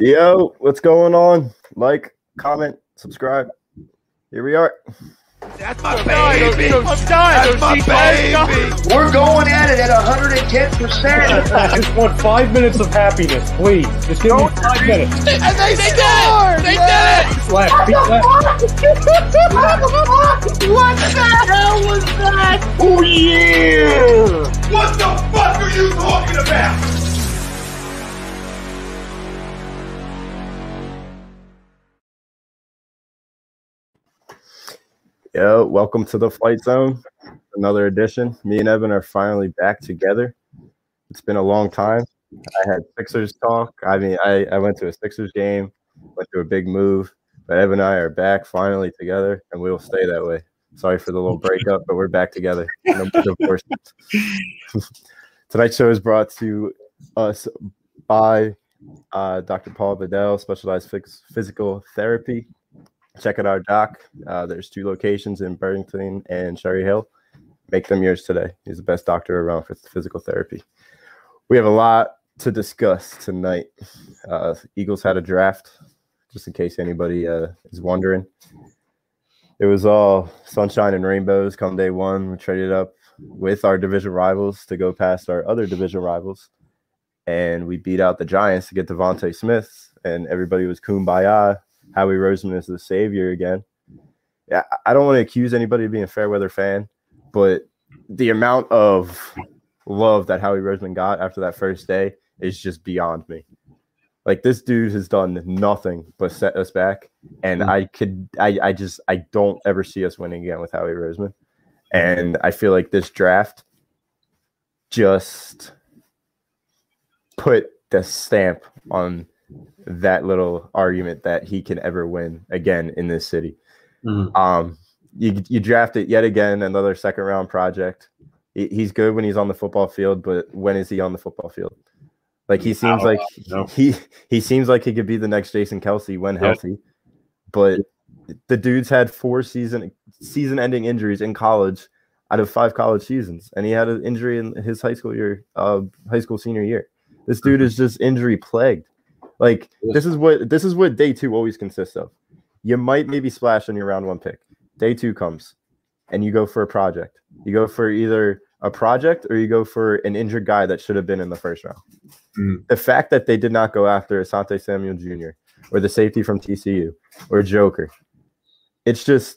Yo, what's going on? Like, comment, subscribe. Here we are. That's my baby. That's my baby. We're going at it at 110%. I just want five minutes of happiness, please. Just give me five minutes. And they, they did it. They did it. Left, feet left. what the hell was that? Oh, yeah. What the fuck are you talking about? Yo, welcome to the Flight Zone. Another edition. Me and Evan are finally back together. It's been a long time. I had Sixers talk. I mean, I, I went to a Sixers game, went to a big move, but Evan and I are back finally together, and we will stay that way. Sorry for the little breakup, but we're back together. No divorce. Tonight's show is brought to us by uh, Dr. Paul Bedell, Specialized Physical Therapy. Check out our doc. Uh, there's two locations in Burlington and Cherry Hill. Make them yours today. He's the best doctor around for physical therapy. We have a lot to discuss tonight. Uh, Eagles had a draft, just in case anybody uh, is wondering. It was all sunshine and rainbows come day one. We traded up with our division rivals to go past our other division rivals. And we beat out the Giants to get DeVonta Smith. And everybody was kumbaya. Howie Roseman is the savior again. Yeah, I don't want to accuse anybody of being a fair weather fan, but the amount of love that Howie Roseman got after that first day is just beyond me. Like this dude has done nothing but set us back, and I could, I, I just, I don't ever see us winning again with Howie Roseman, and I feel like this draft just put the stamp on that little argument that he can ever win again in this city. Mhm. Um, you you draft it yet again, another second round project. He, he's good when he's on the football field, but when is he on the football field? Like he seems like know. he he seems like he could be the next Jason Kelce when healthy, but the dude's had four season season ending injuries in college out of five college seasons, and he had an injury in his high school year, uh, high school senior year. This dude is just injury plagued. Like this is what this is what day two always consists of. You might maybe splash on your round one pick. Day two comes, and you go for a project. You go for either a project or you go for an injured guy that should have been in the first round. Mm. The fact that they did not go after Asante Samuel Jr. or the safety from TCU or Joker, it's just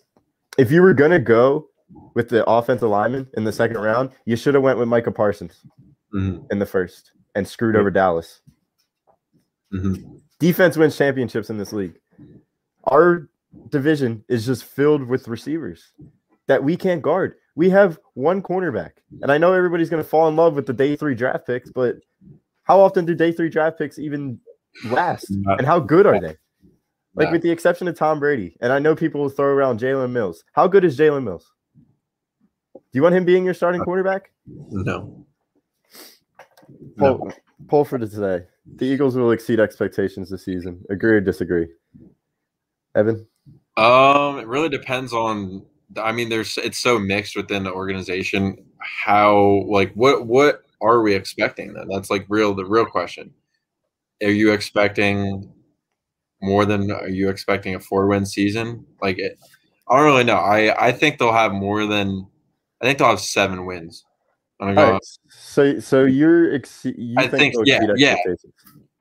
if you were gonna go with the offensive lineman in the second round, you should have went with Micah Parsons Mhm. in the first and screwed over Dallas. Mhm. Defense wins championships in this league. Our division is just filled with receivers that we can't guard. We have one cornerback. And I know everybody's going to fall in love with the day three draft picks, but how often do day three draft picks even last? And how good are they? Like, with the exception of Tom Brady, and I know people will throw around Jalen Mills. How good is Jalen Mills? Do you want him being your starting quarterback? No. Poll, poll for today. The Eagles will exceed expectations this season. Agree or disagree? Evan? Um, it really depends on. I mean, there's it's so mixed within the organization. How like what what are we expecting then? That's like real the real question. Are you expecting more than? Are you expecting a four win season? Like it, I don't really know. I I think they'll have more than. I think they'll have seven wins. I'm gonna All go. right. So, so you're ex- you I think, think yeah, yeah.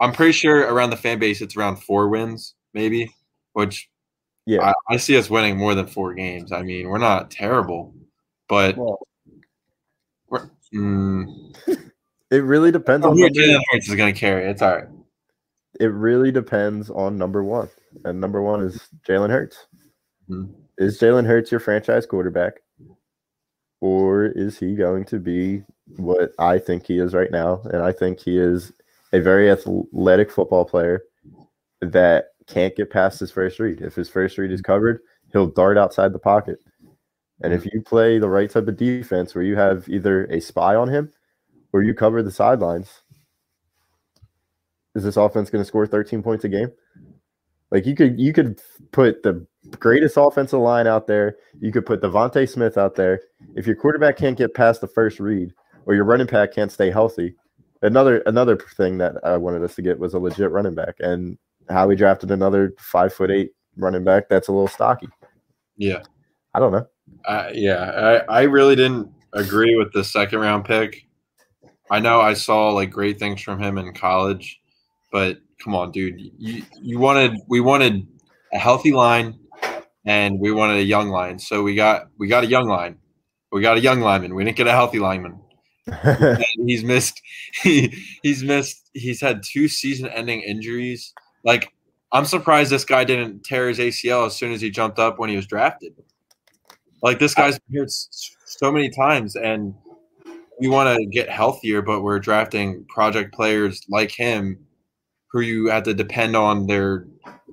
I'm pretty sure around the fan base it's around four wins, maybe. Which Yeah. I, I see us winning more than four games. I mean, we're not terrible, but Well, mm, it really depends I'm on sure Jalen Hurts is going to carry. It's all right. it really depends on number one, and number one is Jalen Hurts. Mhm. Is Jalen Hurts your franchise quarterback, or is he going to be what I think he is right now? And I think he is a very athletic football player that can't get past his first read. If his first read is covered, he'll dart outside the pocket. And if mm-hmm. you play the right type of defense where you have either a spy on him or you cover the sidelines, is this offense going to score 13 points a game? Like you could you could put the greatest offensive line out there. You could put DeVonta Smith out there. If your quarterback can't get past the first read or your running back can't stay healthy, another another thing that I wanted us to get was a legit running back, and how we drafted another five foot eight running back that's a little stocky. Yeah. I don't know. Uh, yeah, I, I really didn't agree with the second round pick. I know I saw like great things from him in college, but come on, dude. You you wanted we wanted a healthy line and we wanted a young line. So we got we got a young line. We got a young lineman. We didn't get a healthy lineman. He's missed he, he's missed he's had two season ending injuries. Like I'm surprised this guy didn't tear his ACL as soon as he jumped up when he was drafted. Like this guy's been s- so many times, and we want to get healthier, but we're drafting project players like him, who you have to depend on their.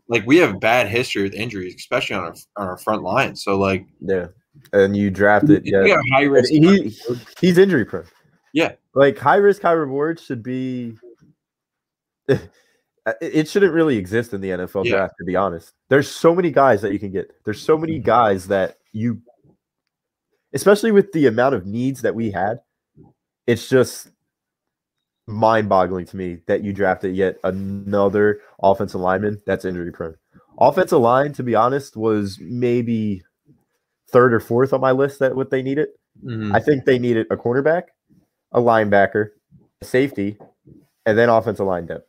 Like we have bad history with injuries, especially on our on our front line. So like, yeah, and you drafted. Yeah, high risk. he he's injury prone. Yeah. like high risk, high reward should be. It- It shouldn't really exist in the NFL Yeah. draft, to be honest. There's so many guys that you can get. There's so many mm-hmm. guys that you, especially with the amount of needs that we had, it's just mind-boggling to me that you drafted yet another offensive lineman that's injury prone. Offensive line, to be honest, was maybe third or fourth on my list that what they needed. Mhm. I think they needed a cornerback, a linebacker, a safety, and then offensive line depth.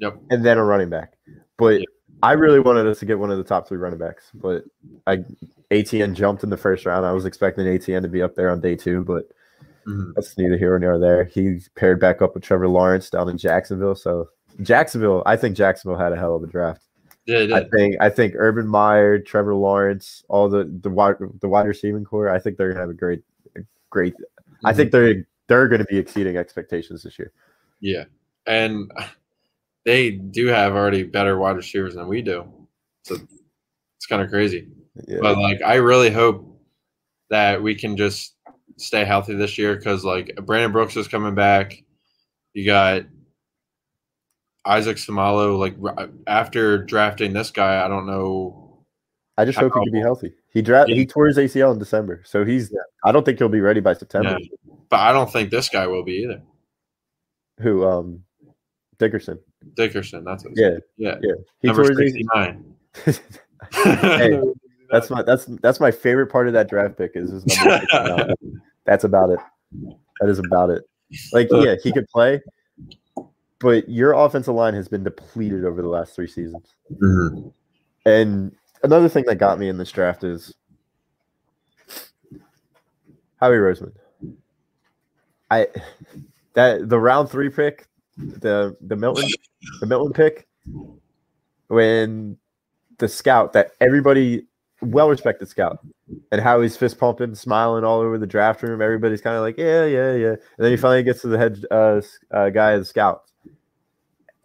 Yep. And then a running back. But Yep. I really wanted us to get one of the top three running backs. But I ATN jumped in the first round. I was expecting ATN to be up there on day two, but Mhm. that's neither here nor there. He paired back up with Trevor Lawrence down in Jacksonville. So Jacksonville, I think Jacksonville had a hell of a draft. Yeah, I think I think Urban Meyer, Trevor Lawrence, all the the wide the wide receiving corps. I think they're gonna have a great, great. I Mhm. think they're they're going to be exceeding expectations this year. Yeah, and they do have already better wide receivers than we do. So it's kind of crazy. Yeah. But like, I really hope that we can just stay healthy this year because like Brandon Brooks is coming back. You got Isaac Seumalo. Like after drafting this guy, I don't know. I just hope he can be healthy. He dra- Yeah. he tore his ACL in December, so he's. I don't think he'll be ready by September. Yeah. But I don't think this guy will be either. Who? Um, Dickerson. Dickerson. That's it. Yeah, yeah. yeah. He Number tore his nine. Hey, That's my that's that's my favorite part of that draft pick is his number That's about it. That is about it. Like, yeah, he could play, but your offensive line has been depleted over the last three seasons. Mhm. And another thing that got me in this draft is Howie Roseman. I that the round three pick, the the Milton the Milton pick, when the scout that everybody well respected scout and how he's fist pumping, smiling all over the draft room. Everybody's kind of like, yeah, yeah, yeah. And then he finally gets to the head uh, uh, guy of the scouts,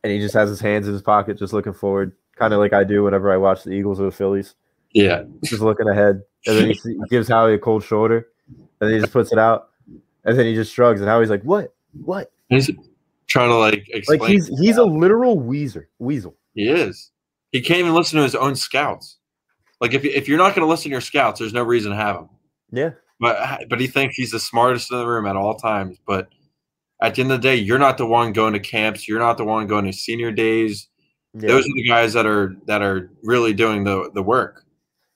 and he just has his hands in his pocket, just looking forward, kind of like I do whenever I watch the Eagles or the Phillies, Yeah. just looking ahead. And then he gives Howie a cold shoulder, and then he just puts it out, and then he just shrugs, and Howie's like, what, what? He's trying to like explain. Like he's he's a literal weezer, weasel. He is. He can't even listen to his own scouts. Like if if you're not going to listen to your scouts, there's no reason to have him. Yeah, But but he thinks he's the smartest in the room at all times. But at the end of the day, you're not the one going to camps. You're not the one going to senior days. yeah. Those are the guys that are that are really doing the the work.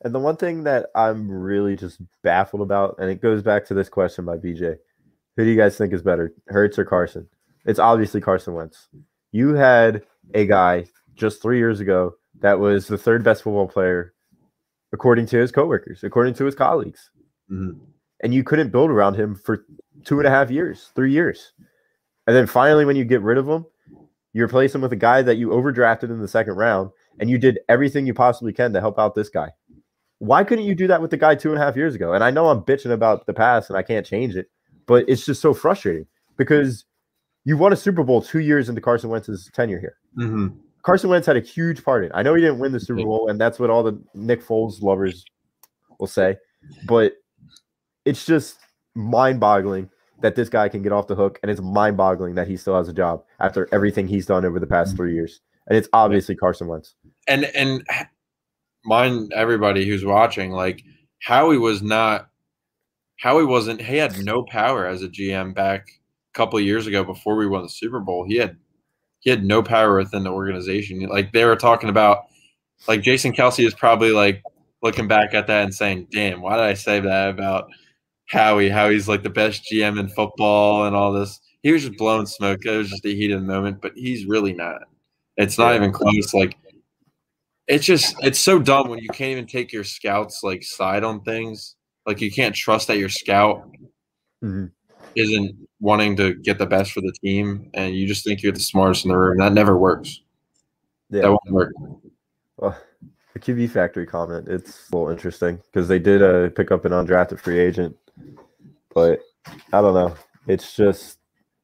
And the one thing that I'm really just baffled about, and it goes back to this question by BJ who do you guys think is better, Hurts or Carson? It's obviously Carson Wentz. You had a guy just three years ago that was the third best football player, according to his coworkers, according to his colleagues. Mhm. And you couldn't build around him for two and a half years, three years. And then finally, when you get rid of him, you replace him with a guy that you overdrafted in the second round, and you did everything you possibly can to help out this guy. Why couldn't you do that with the guy two and a half years ago? And I know I'm bitching about the past and I can't change it, but it's just so frustrating because you won a Super Bowl two years into Carson Wentz's tenure here. Mhm. Carson Wentz had a huge part in. it. I know he didn't win the Super Bowl, and that's what all the Nick Foles lovers will say, but it's just mind-boggling that this guy can get off the hook, and it's mind-boggling that he still has a job after everything he's done over the past three years. And it's obviously Carson Wentz. and and mind everybody who's watching like howie was not howie wasn't he had no power as a gm back a couple of years ago before we won the Super Bowl, he had he had no power within the organization. Like they were talking about, like Jason Kelce is probably like looking back at that and saying, "Damn, why did I say that about Howie? How he's like the best GM in football and all this." He was just blowing smoke. It was just the heat of the moment, but he's really not. It's not even close. Like it's just it's so dumb when you can't even take your scouts like side on things. Like you can't trust that your scout Mhm. isn't wanting to get the best for the team, and you just think you're the smartest in the room. That never works. Yeah. That won't work. Well, the QB factory comment, it's a little interesting because they did uh, pick up an undrafted free agent, but I don't know. It's just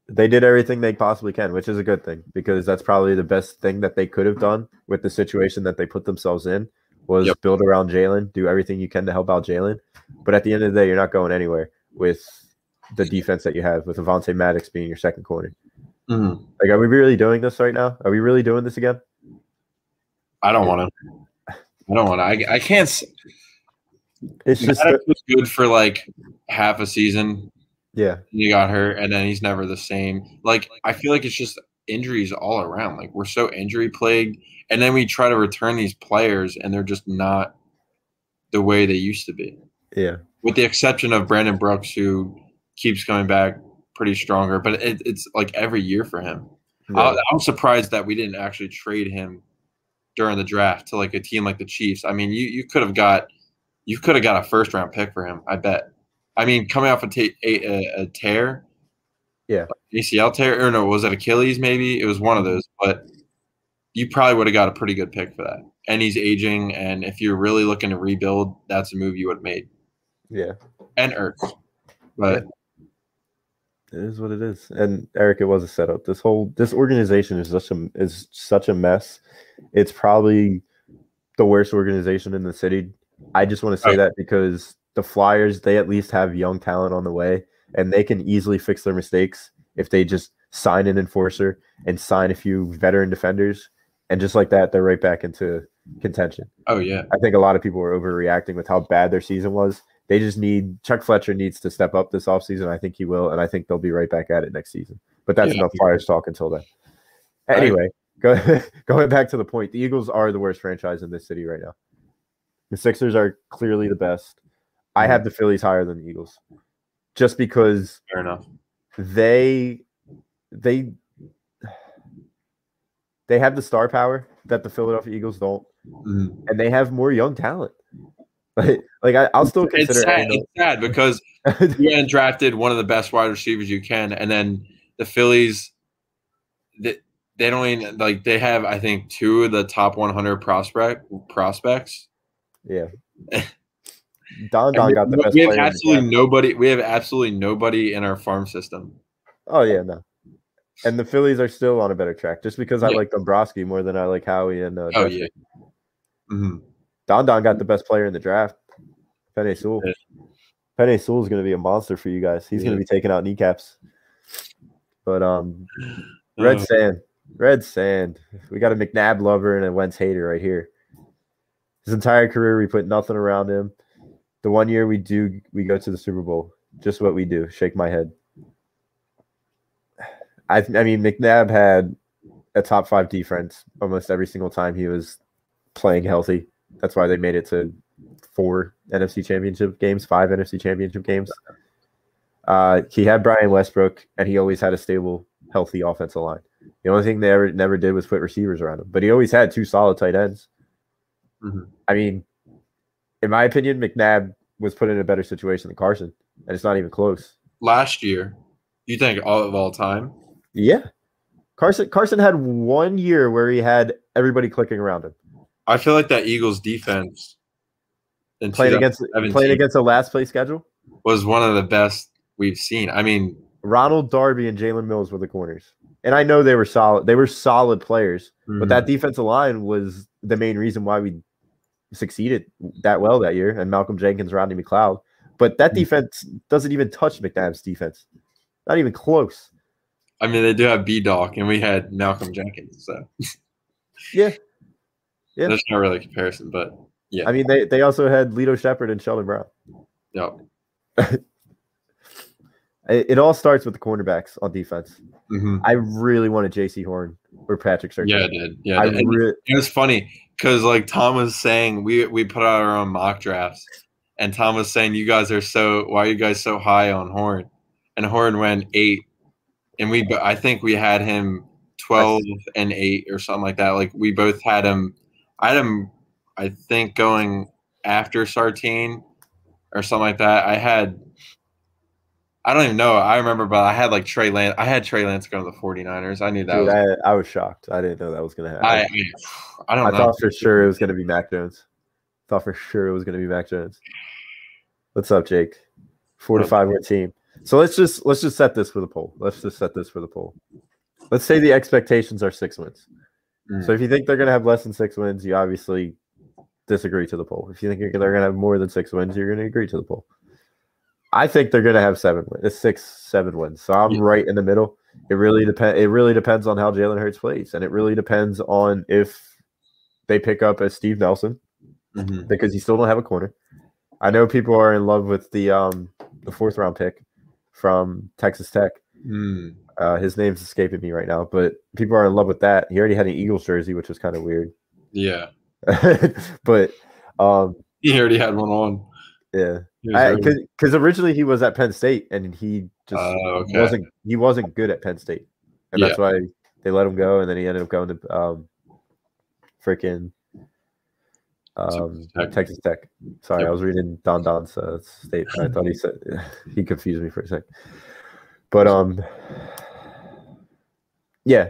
they did everything they possibly can, which is a good thing because that's probably the best thing that they could have done with the situation that they put themselves in was Yep. build around Jalen, do everything you can to help out Jalen. But at the end of the day, you're not going anywhere with the defense that you have with Avonte Maddox being your second corner. Mhm. Like, are we really doing this right now? Are we really doing this again? I don't want to. I don't want to. I, I can't. It's just Maddox was good for like half a season. yeah. He got hurt, and then he's never the same. Like I feel like it's just injuries all around. Like we're so injury plagued, and then we try to return these players, and they're just not the way they used to be. Yeah. with the exception of Brandon Brooks, who keeps coming back pretty stronger. But it, it's like every year for him. I, I'm surprised that we didn't actually trade him during the draft to like a team like the Chiefs. I mean, you you could have got you could have got a first round pick for him. I bet. I mean, coming off a, ta- a, a, a tear, Yeah. ACL tear, or no, was it Achilles? Maybe it was one of those. But you probably would have got a pretty good pick for that. And he's aging, and if you're really looking to rebuild, that's a move you would have made. Yeah. And Ertz, but It is what it is. And Eric, it was a setup. This whole this organization is such a is such a mess. It's probably the worst organization in the city. I just want to say that because the Flyers, they at least have young talent on the way and they can easily fix their mistakes if they just sign an enforcer and sign a few veteran defenders. And just like that, they're right back into contention. oh yeah, I think a lot of people were overreacting with how bad their season was. They just need Chuck Fletcher needs to step up this offseason. I think he will, and I think they'll be right back at it next season. But that's Yeah. enough Flyers talk until then. Anyway, go, going back to the point, the Eagles are the worst franchise in this city right now. The Sixers are clearly the best. I have the Phillies higher than the Eagles, just because fair enough. they they they have the star power that the Philadelphia Eagles don't Mhm. and they have more young talent. Like, like I, I'll still It's consider sad. Aaron It's sad because you drafted one of the best wide receivers you can, and then the Phillies, they, they don't even like they have I think two of the top 100 prospect prospects. yeah. Don Don got the best we have player. in the absolutely nobody. We have absolutely nobody in our farm system. Oh yeah, no. And the Phillies are still on a better track, just because I like Dombrowski more than I like Howie and uh, Oh yeah. Mhm. Don Don got the best player in the draft. Penei Sewell. Yeah. Penei Sewell is going to be a monster for you guys. He's going to be taking out kneecaps. But um, Red Uh, Sand, Red Sand. We got a McNabb lover and a Wentz hater right here. His entire career, we put nothing around him. The one year we do, we go to the Super Bowl. Just what we do. Shake my head. I, I mean, McNabb had a top five defense almost every single time he was playing healthy. That's why they made it to four NFC Championship games, five NFC Championship games. Uh, he had Brian Westbrook, and he always had a stable, healthy offensive line. The only thing they ever never did was put receivers around him, but he always had two solid tight ends. Mhm. I mean, in my opinion, McNabb was put in a better situation than Carson, and it's not even close. last year, you think all of all time? Yeah, Carson Carson had one year where he had everybody clicking around him, I feel like that Eagles defense in playing against 2017 playing against a last place schedule. was one of the best we've seen. I mean, Ronald Darby and Jalen Mills were the corners, and I know they were solid. They were solid players, but that defensive line was the main reason why we succeeded that well that year. And Malcolm Jenkins, Rodney McLeod, but that Mhm. defense doesn't even touch McNabb's defense, not even close. I mean, they do have B Dawk, and we had Malcolm Jenkins, so Yeah, Yeah. there's not really a comparison. But yeah, I mean they they also had Lito Shepard and Sheldon Brown. yeah. It, it all starts with the cornerbacks on defense. Mhm. I really wanted Jaycee Horn or Patrick Surtain. Yeah, it did. Yeah, I did. Re- it was funny because like Tom was saying, we we put out our own mock drafts, and Tom was saying, "You guys are so why are you guys so high on Horn?" And Horn went eight, and we I think we had him twelve and eight or something like that. Like we both had him. I had him. I think going after Surtain or something like that. I had. I don't even know. I remember, but I had like Trey Lance. I had Trey Lance going to the 49ers. I knew that Dude, was. I, I was shocked. I didn't know that was gonna happen. I, I, I don't I know. thought for sure it was gonna be Mac Jones. Thought for sure it was gonna be Mac Jones. What's up, Jake? Four to five win team. So let's just let's just set this for the poll. Let's just set this for the poll. Let's say the expectations are six wins. Mm. So if you think they're gonna have less than six wins, you obviously disagree to the poll. If you think they're gonna have more than six wins, you're gonna agree to the poll. I think they're gonna have seven wins, six, seven wins. So I'm Yeah. right in the middle. It really depends. It really depends on how Jalen Hurts plays, and it really depends on if they pick up a Steve Nelson Mhm. because you still don't have a corner. I know people are in love with the um the fourth round pick from Texas Tech. Mm. Uh, his name's escaping me right now, but people are in love with that. He already had an Eagles jersey, which was kind of weird. Yeah, but um, he already had one on. yeah, He was already- because originally he was at Penn State and he just Oh, okay. wasn't he wasn't good at Penn State, and that's why they let him go, and then he ended up going to um, freaking um, Tech. Texas Tech. Sorry, Yep. I was reading Don Don's uh, statement. I thought he said he confused me for a sec, but um, yeah,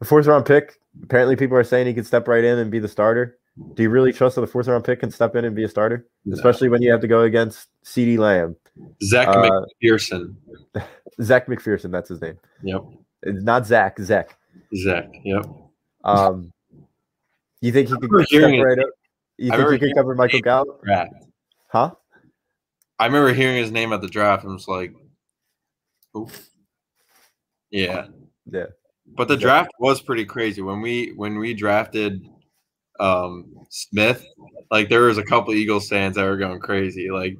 the fourth round pick. Apparently, people are saying he could step right in and be the starter. Do you really trust that the fourth round pick can step in and be a starter, No. especially when you have to go against CeeDee Lamb, Zach uh, McPhearson. Zach McPhearson? That's his name. Yep, It's not Zach. Zach. Zach. Yep. Um, you think he could step right up? You I think he could cover Michael Gallup? Huh? I remember hearing his name at the draft and was like, "Ooh." yeah. Yeah. But the draft was pretty crazy when we when we drafted um, Smith. Like there was a couple Eagles fans that were going crazy. Like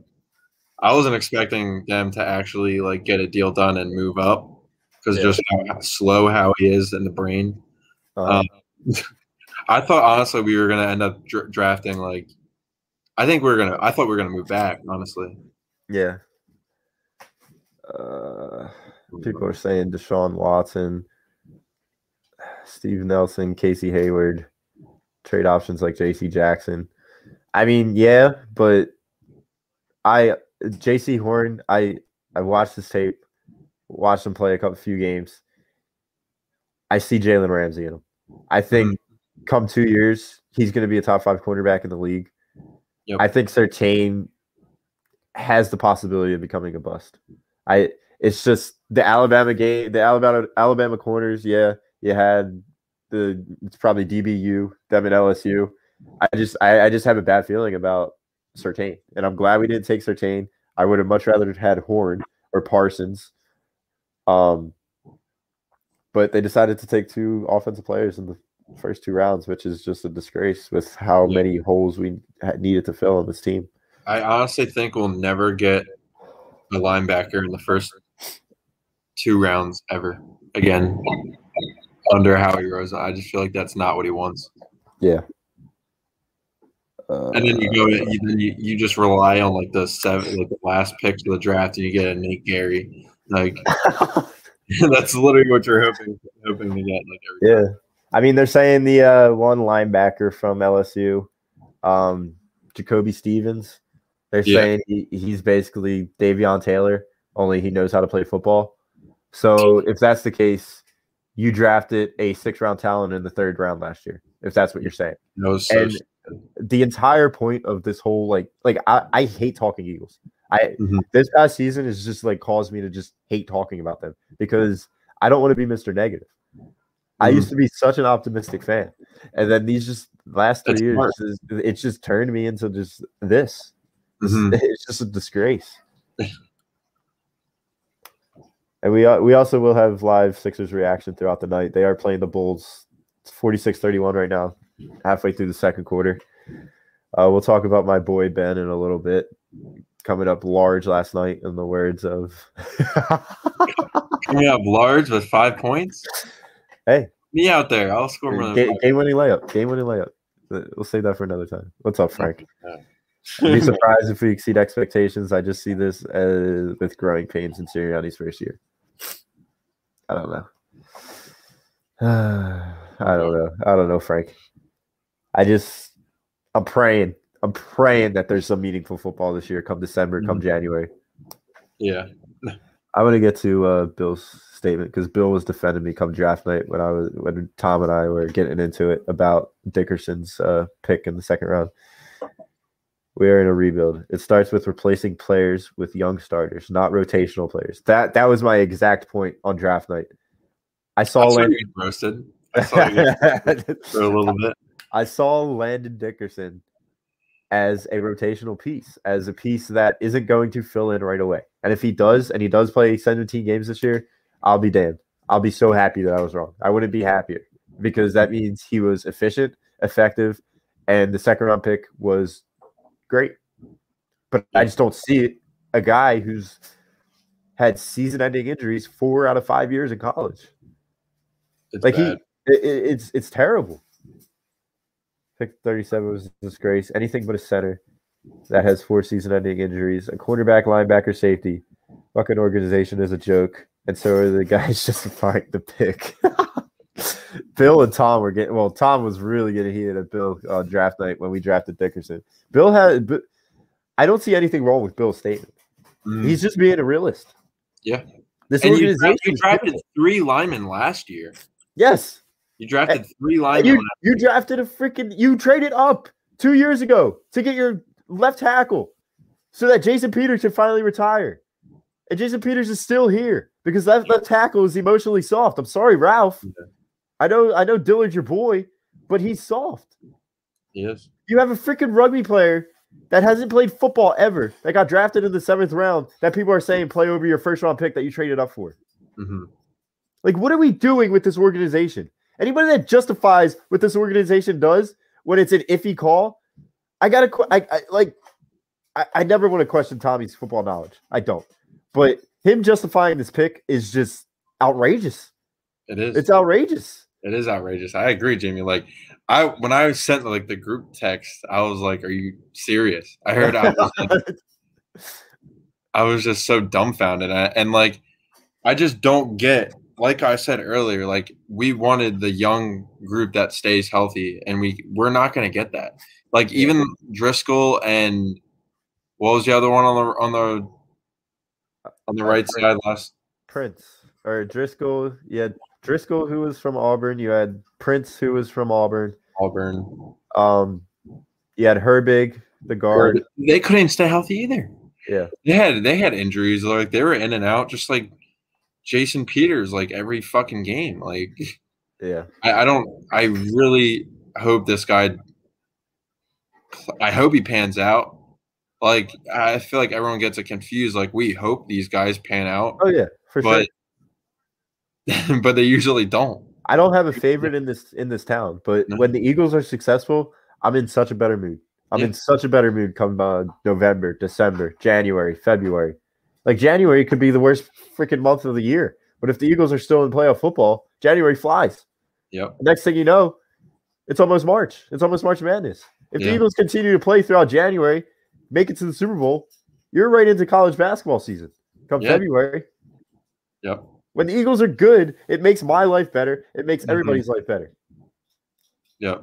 I wasn't expecting them to actually like get a deal done and move up because Yeah. just how slow how he is in the brain. Uh, Um, I thought honestly we were gonna end up dr- drafting like. I think we are gonna. I thought we were gonna move back. Honestly, yeah. Uh, people are saying Deshaun Watson, Steve Nelson, Casey Hayward, trade options like J.C. Jackson. I mean, yeah, but I Jaycee Horn. I I watched this tape, watched him play a couple few games. I see Jalen Ramsey in him. I think come two years, he's going to be a top five quarterback in the league. Yep. I think Surtain has the possibility of becoming a bust. I it's just the Alabama game, the Alabama Alabama corners. Yeah, you had the it's probably DBU, them at LSU. I just I, I just have a bad feeling about Surtain, and I'm glad we didn't take Surtain. I would have much rather had Horn or Parsons. Um, but they decided to take two offensive players in the first two rounds, which is just a disgrace with how Yeah. many holes we had needed to fill on this team. I honestly think we'll never get a linebacker in the first two rounds ever again under Howie Rosa. I just feel like that's not what he wants. Yeah. Uh, And then you go, you, then you, you just rely on like the seven, like the last picks of the draft, and you get a Nate Gerry. Like that's literally what you're hoping hoping to get. Like every yeah. I mean, they're saying the uh, one linebacker from LSU, um, Jacoby Stevens. They're Yeah. saying he, he's basically Davion Taylor, only he knows how to play football. So if that's the case, you drafted a six round talent in the third round last year. If that's what you're saying. knows. So, and the entire point of this whole like like I, I hate talking Eagles. I Mhm. this past season has just like caused me to just hate talking about them because I don't want to be Mr. Negative. I Mhm. used to be such an optimistic fan, and then these just last three That's years, is- it's just turned me into just this. This- Mhm. It's just a disgrace. and we uh, we also will have live Sixers reaction throughout the night. They are playing the Bulls. It's 46-31 right now, halfway through the second quarter. Uh, we'll talk about my boy Ben in a little bit. coming up large last night, in the words of. Coming up large with five points. hey, Me out there. I'll score more than Game, game winning layup. Game winning layup. Uh, We'll save that for another time. What's up, Frank? I'd be surprised if we exceed expectations. I just see this as with growing pains in Sirianni's first year. I don't know. I don't know. I don't know, Frank. I just, I'm praying. I'm praying that there's some meaningful football this year. Come December, come January. Yeah. I want to get to uh, Bill's statement because Bill was defending me come draft night when I was when Tom and I were getting into it about Dickerson's uh, pick in the second round. We are in a rebuild. It starts with replacing players with young starters, not rotational players. That that was my exact point on draft night. I saw saw Landon, you roasted. I saw for a little bit. I saw Landon Dickerson as a rotational piece, as a piece that isn't going to fill in right away. And if he does, and he does play 17 games this year, I'll be damned. I'll be so happy that I was wrong. I wouldn't be happier because that means he was efficient, effective, and the second round pick was great. But I just don't see it. A guy who's had season ending injuries four out of five years in college. It's Like bad. he, it, it- it's it's terrible. Pick thirty seven was a disgrace. Anything but a center that has four season ending injuries. A quarterback, linebacker, safety. Fucking organization is a joke, and so are the guys just justifying the pick. Bill and Tom were getting well. Tom was really getting heated at Bill on draft night when we drafted Dickerson. Bill had. I don't see anything wrong with Bill's statement. Mm. He's just being a realist. Yeah. This and you, organization. dra- you drafted three linemen last year. yes. You drafted three linemen. you, you drafted a freaking you traded up two years ago to get your left tackle so that Jason Peters can finally retire. And Jason Peters is still here because that left tackle is emotionally soft. I'm sorry, Ralph. I know I know Dillard's your boy, but he's soft. Yes. You have a freaking rugby player that hasn't played football ever that got drafted in the seventh round that people are saying play over your first round pick that you traded up for. hmm Like, what are we doing with this organization? Anybody that justifies what this organization does when it's an iffy call, I gotta, I, I like, I, I never want to question Tommy's football knowledge. I don't, but him justifying this pick is just outrageous. It is. It's outrageous. It is outrageous. I agree, Jamie. Like I when I sent like the group text, I was like, "Are you serious?" I heard I was, like, I was just so dumbfounded, and, and like I just don't get. Like I said earlier, like we wanted the young group that stays healthy, and we we're not going to get that. Like even Driscoll and what was the other one on the on the on the uh, right side last? Prince or Driscoll. Had Driscoll who was from Auburn. You had Prince who was from Auburn. Auburn. Um, you had Herbig, the guard. They couldn't stay healthy either. Yeah, They had they had injuries like they were in and out, just like Jason Peters, like every fucking game. Like yeah. I, I don't. I really hope this guy. I hope he pans out. Like I feel like everyone gets it confused. Like we hope these guys pan out, Oh yeah, for sure. but they usually don't. I don't have a favorite in this in this town, but No. when the Eagles are successful, I'm in such a better mood. I'm in such a better mood come uh, November, December, January, February. Like January could be the worst freaking month of the year, but if the Eagles are still in playoff football, January flies. Yep. Next thing you know, it's almost March. It's almost March Madness. If the Eagles continue to play throughout January, make it to the Super Bowl, you're right into college basketball season. Come Yeah. February, Yep. When the Eagles are good, it makes my life better. It makes Mhm. everybody's life better. Yeah.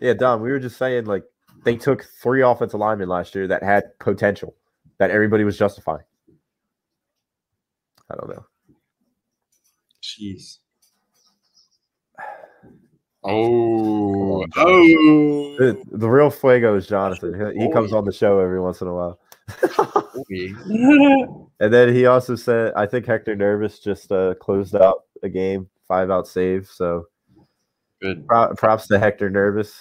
Yeah, Don, we were just saying like they took three offensive linemen last year that had potential that everybody was justifying. I don't know. Jeez. Oh. Oh. The, the real fuego is Jonathan. He, he comes on the show every once in a while. And then he also said, I think Hector Neris just uh, closed out a game, five out save. So Good. pro- props to Hector Neris.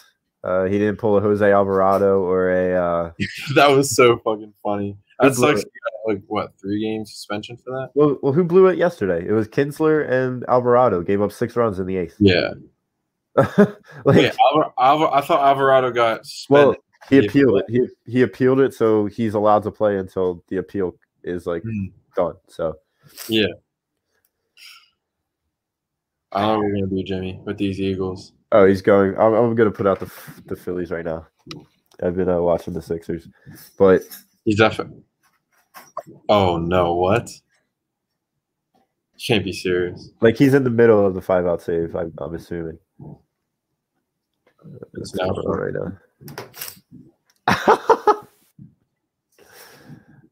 Uh, he didn't pull a Jose Alvarado or a. Uh, That was so fucking funny. That Good sucks. Got, Like what? Three game suspension for that? well, well, who blew it yesterday? It was Kintzler and Alvarado. Gave up six runs in the eighth. Yeah. like, Wait, Alvar- Alvar- I thought Alvarado got well, suspended. He He appealed it. He he appealed it, so he's allowed to play until the appeal is like Mm. done. So Yeah. I don't know what we're gonna do, Jimmy, with these Eagles. oh, he's going. I'm, I'm gonna put out the the Phillies right now. I've been uh, watching the Sixers, but He's definitely. Oh no! What? Can't be serious. like he's in the middle of the five out save. I'm, I'm assuming. It's It's now. going right now.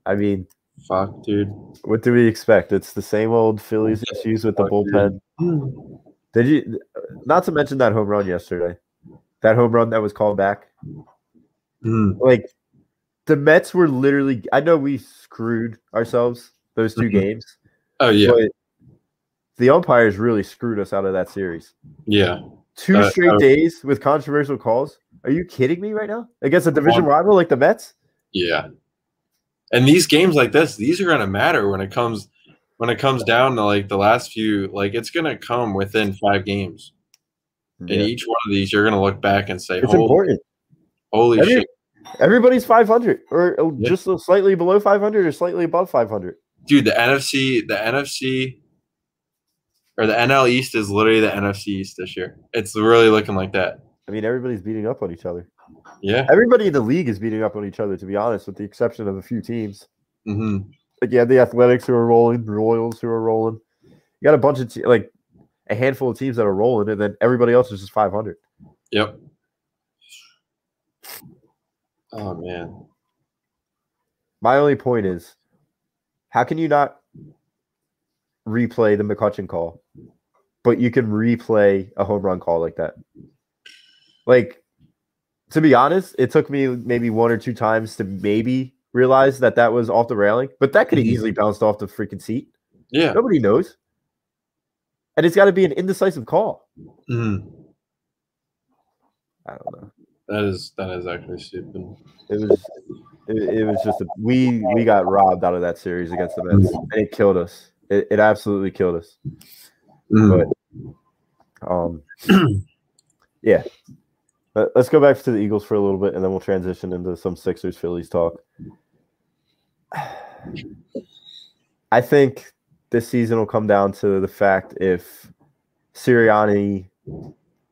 I mean, Fuck, dude. what do we expect? It's the same old Phillies issues with the Fuck, dude. bullpen. Did you? Not to mention that home run yesterday. That home run that was called back. Mm, Like the Mets were literally. I know we screwed ourselves those 2 Mhm. games, Oh yeah, the umpires really screwed us out of that series. yeah. Two Uh, straight uh, days with controversial calls. Are you kidding me right now? Against a division rival like the Mets? Yeah. And these games like this, these are gonna matter when it comes when it comes down to like the last few, like it's gonna come within five games. And each one of these you're gonna look back and say, It's Holy, important. holy Every- shit. Everybody's 500 or uh, Yeah. just slightly below 500 or slightly above 500. Dude, the NFC, the NFC or the NL East is literally the NFC East this year. It's really looking like that. I mean, everybody's beating up on each other. Yeah. Everybody in the league is beating up on each other, to be honest, with the exception of a few teams. hmm Like, you have the Athletics who are rolling, Royals who are rolling. You got a bunch of, te- like, a handful of teams that are rolling, and then everybody else is just 500. Yep. Oh man. My only point is, how can you not replay the McCutcheon call, but you can replay a home run call like that? Like, to be honest, it took me maybe one or two times to maybe realize that that was off the railing, but that could have Mhm. easily bounced off the freaking seat. Yeah. Nobody knows. And it's got to be an indecisive call. Mhm. I don't know. That is that is actually stupid. It was it, it was just a, we we got robbed out of that series against the Mets, and it killed us. It, it absolutely killed us. Mhm. Um, yeah. But let's go back to the Eagles for a little bit, and then we'll transition into some Sixers Phillies talk. I think this season will come down to the fact if Sirianni.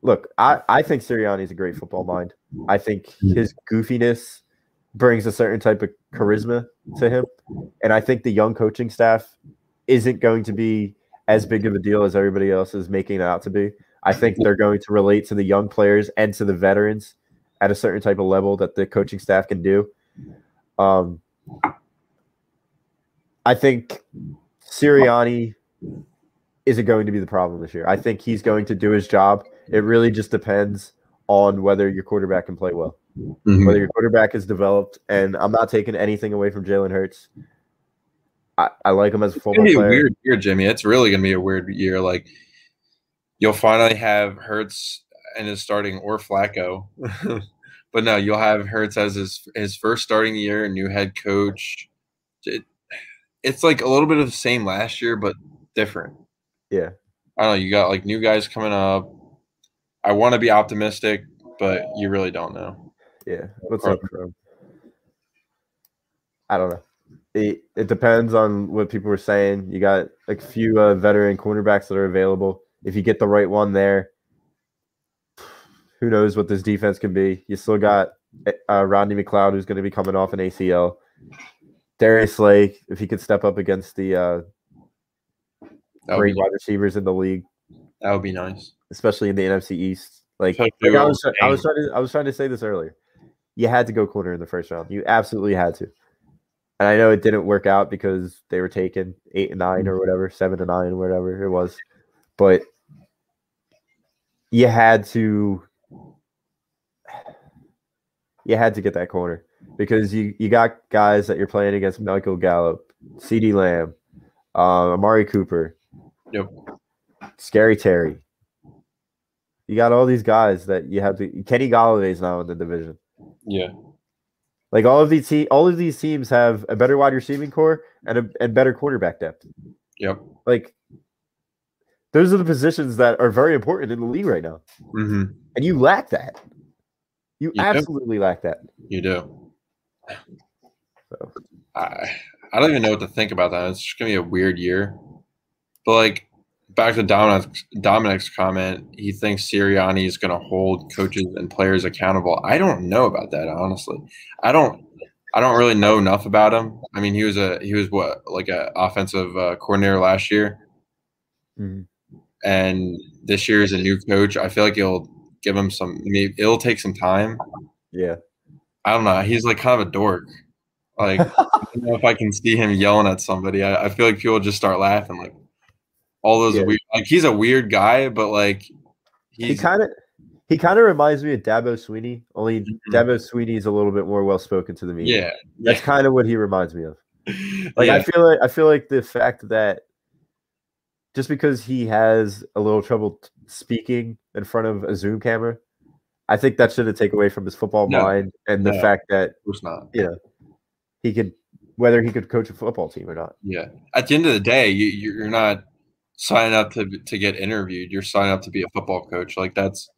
Look, I, I think Sirianni is a great football mind. I think his goofiness brings a certain type of charisma to him. And I think the young coaching staff isn't going to be as big of a deal as everybody else is making it out to be. I think they're going to relate to the young players and to the veterans at a certain type of level that the coaching staff can do. Um, I think Sirianni isn't going to be the problem this year. I think he's going to do his job. It really just depends on whether your quarterback can play well, Mhm. whether your quarterback is developed. And I'm not taking anything away from Jalen Hurts. I, I like him as a It's football gonna be a player. weird year, Jimmy. It's really gonna be a weird year. Like you'll finally have Hurts and his starting or Flacco. but no, you'll have Hurts as his his first starting year, new head coach. It, it's like a little bit of the same last year, but different. Yeah. I don't know. You got like new guys coming up. I want to be optimistic, but you really don't know. Yeah. What's up, Chrome? I don't know. It, it depends on what people were saying. You got like a few uh, veteran cornerbacks that are available. If you get the right one there, who knows what this defense can be. You still got uh, Rodney McLeod, who's going to be coming off an ACL. Darius Slay, if he could step up against the uh, great wide receivers in the league, that would be nice. especially in the NFC East. Like, like I was, I was trying to, I was trying to say this earlier. You had to go corner in the first round. You absolutely had to. And I know it didn't work out because they were taken eight and nine or whatever, seven to nine, whatever it was. But you had to, you had to get that corner because you you got guys that you're playing against: Michael Gallup, CeeDee Lamb, uh, Amari Cooper, Yep. Scary Terry. You got all these guys that you have to. Kenny Golladay's now in the division. Yeah. Like all of these, te- all of these teams have a better wide receiving corps and a and better quarterback depth. Yep. Like those are the positions that are very important in the league right now, hmm and you lack that. You, You do. absolutely lack that. You do. So, I I don't even know what to think about that. It's just gonna be a weird year. But like back to Dominic's Dominic's comment, he thinks Sirianni is gonna hold coaches and players accountable. I don't know about that, honestly. I don't I don't really know enough about him. I mean, he was a he was what like a offensive uh, coordinator last year, mhm. And this year is a new coach. I feel like he'll give him some. Maybe it'll take some time. yeah. I don't know. He's like kind of a dork. Like I don't know if I can see him yelling at somebody. I, I feel like people just start laughing. Like all those Yeah. weird. Like he's a weird guy, but like He kind of he kind of reminds me of Dabo Swinney, only Mhm. Dabo Swinney is a little bit more well spoken to the media. yeah. That's kind of what he reminds me of. Like yeah. I feel like I feel like the fact that just because he has a little trouble t- speaking in front of a Zoom camera, I think that shouldn't take away from his football No. mind and the fact that Of course not. he could whether he could coach a football team or not. Yeah. At the end of the day, you you're not signing up to to get interviewed. You're signing up to be a football coach. Like that's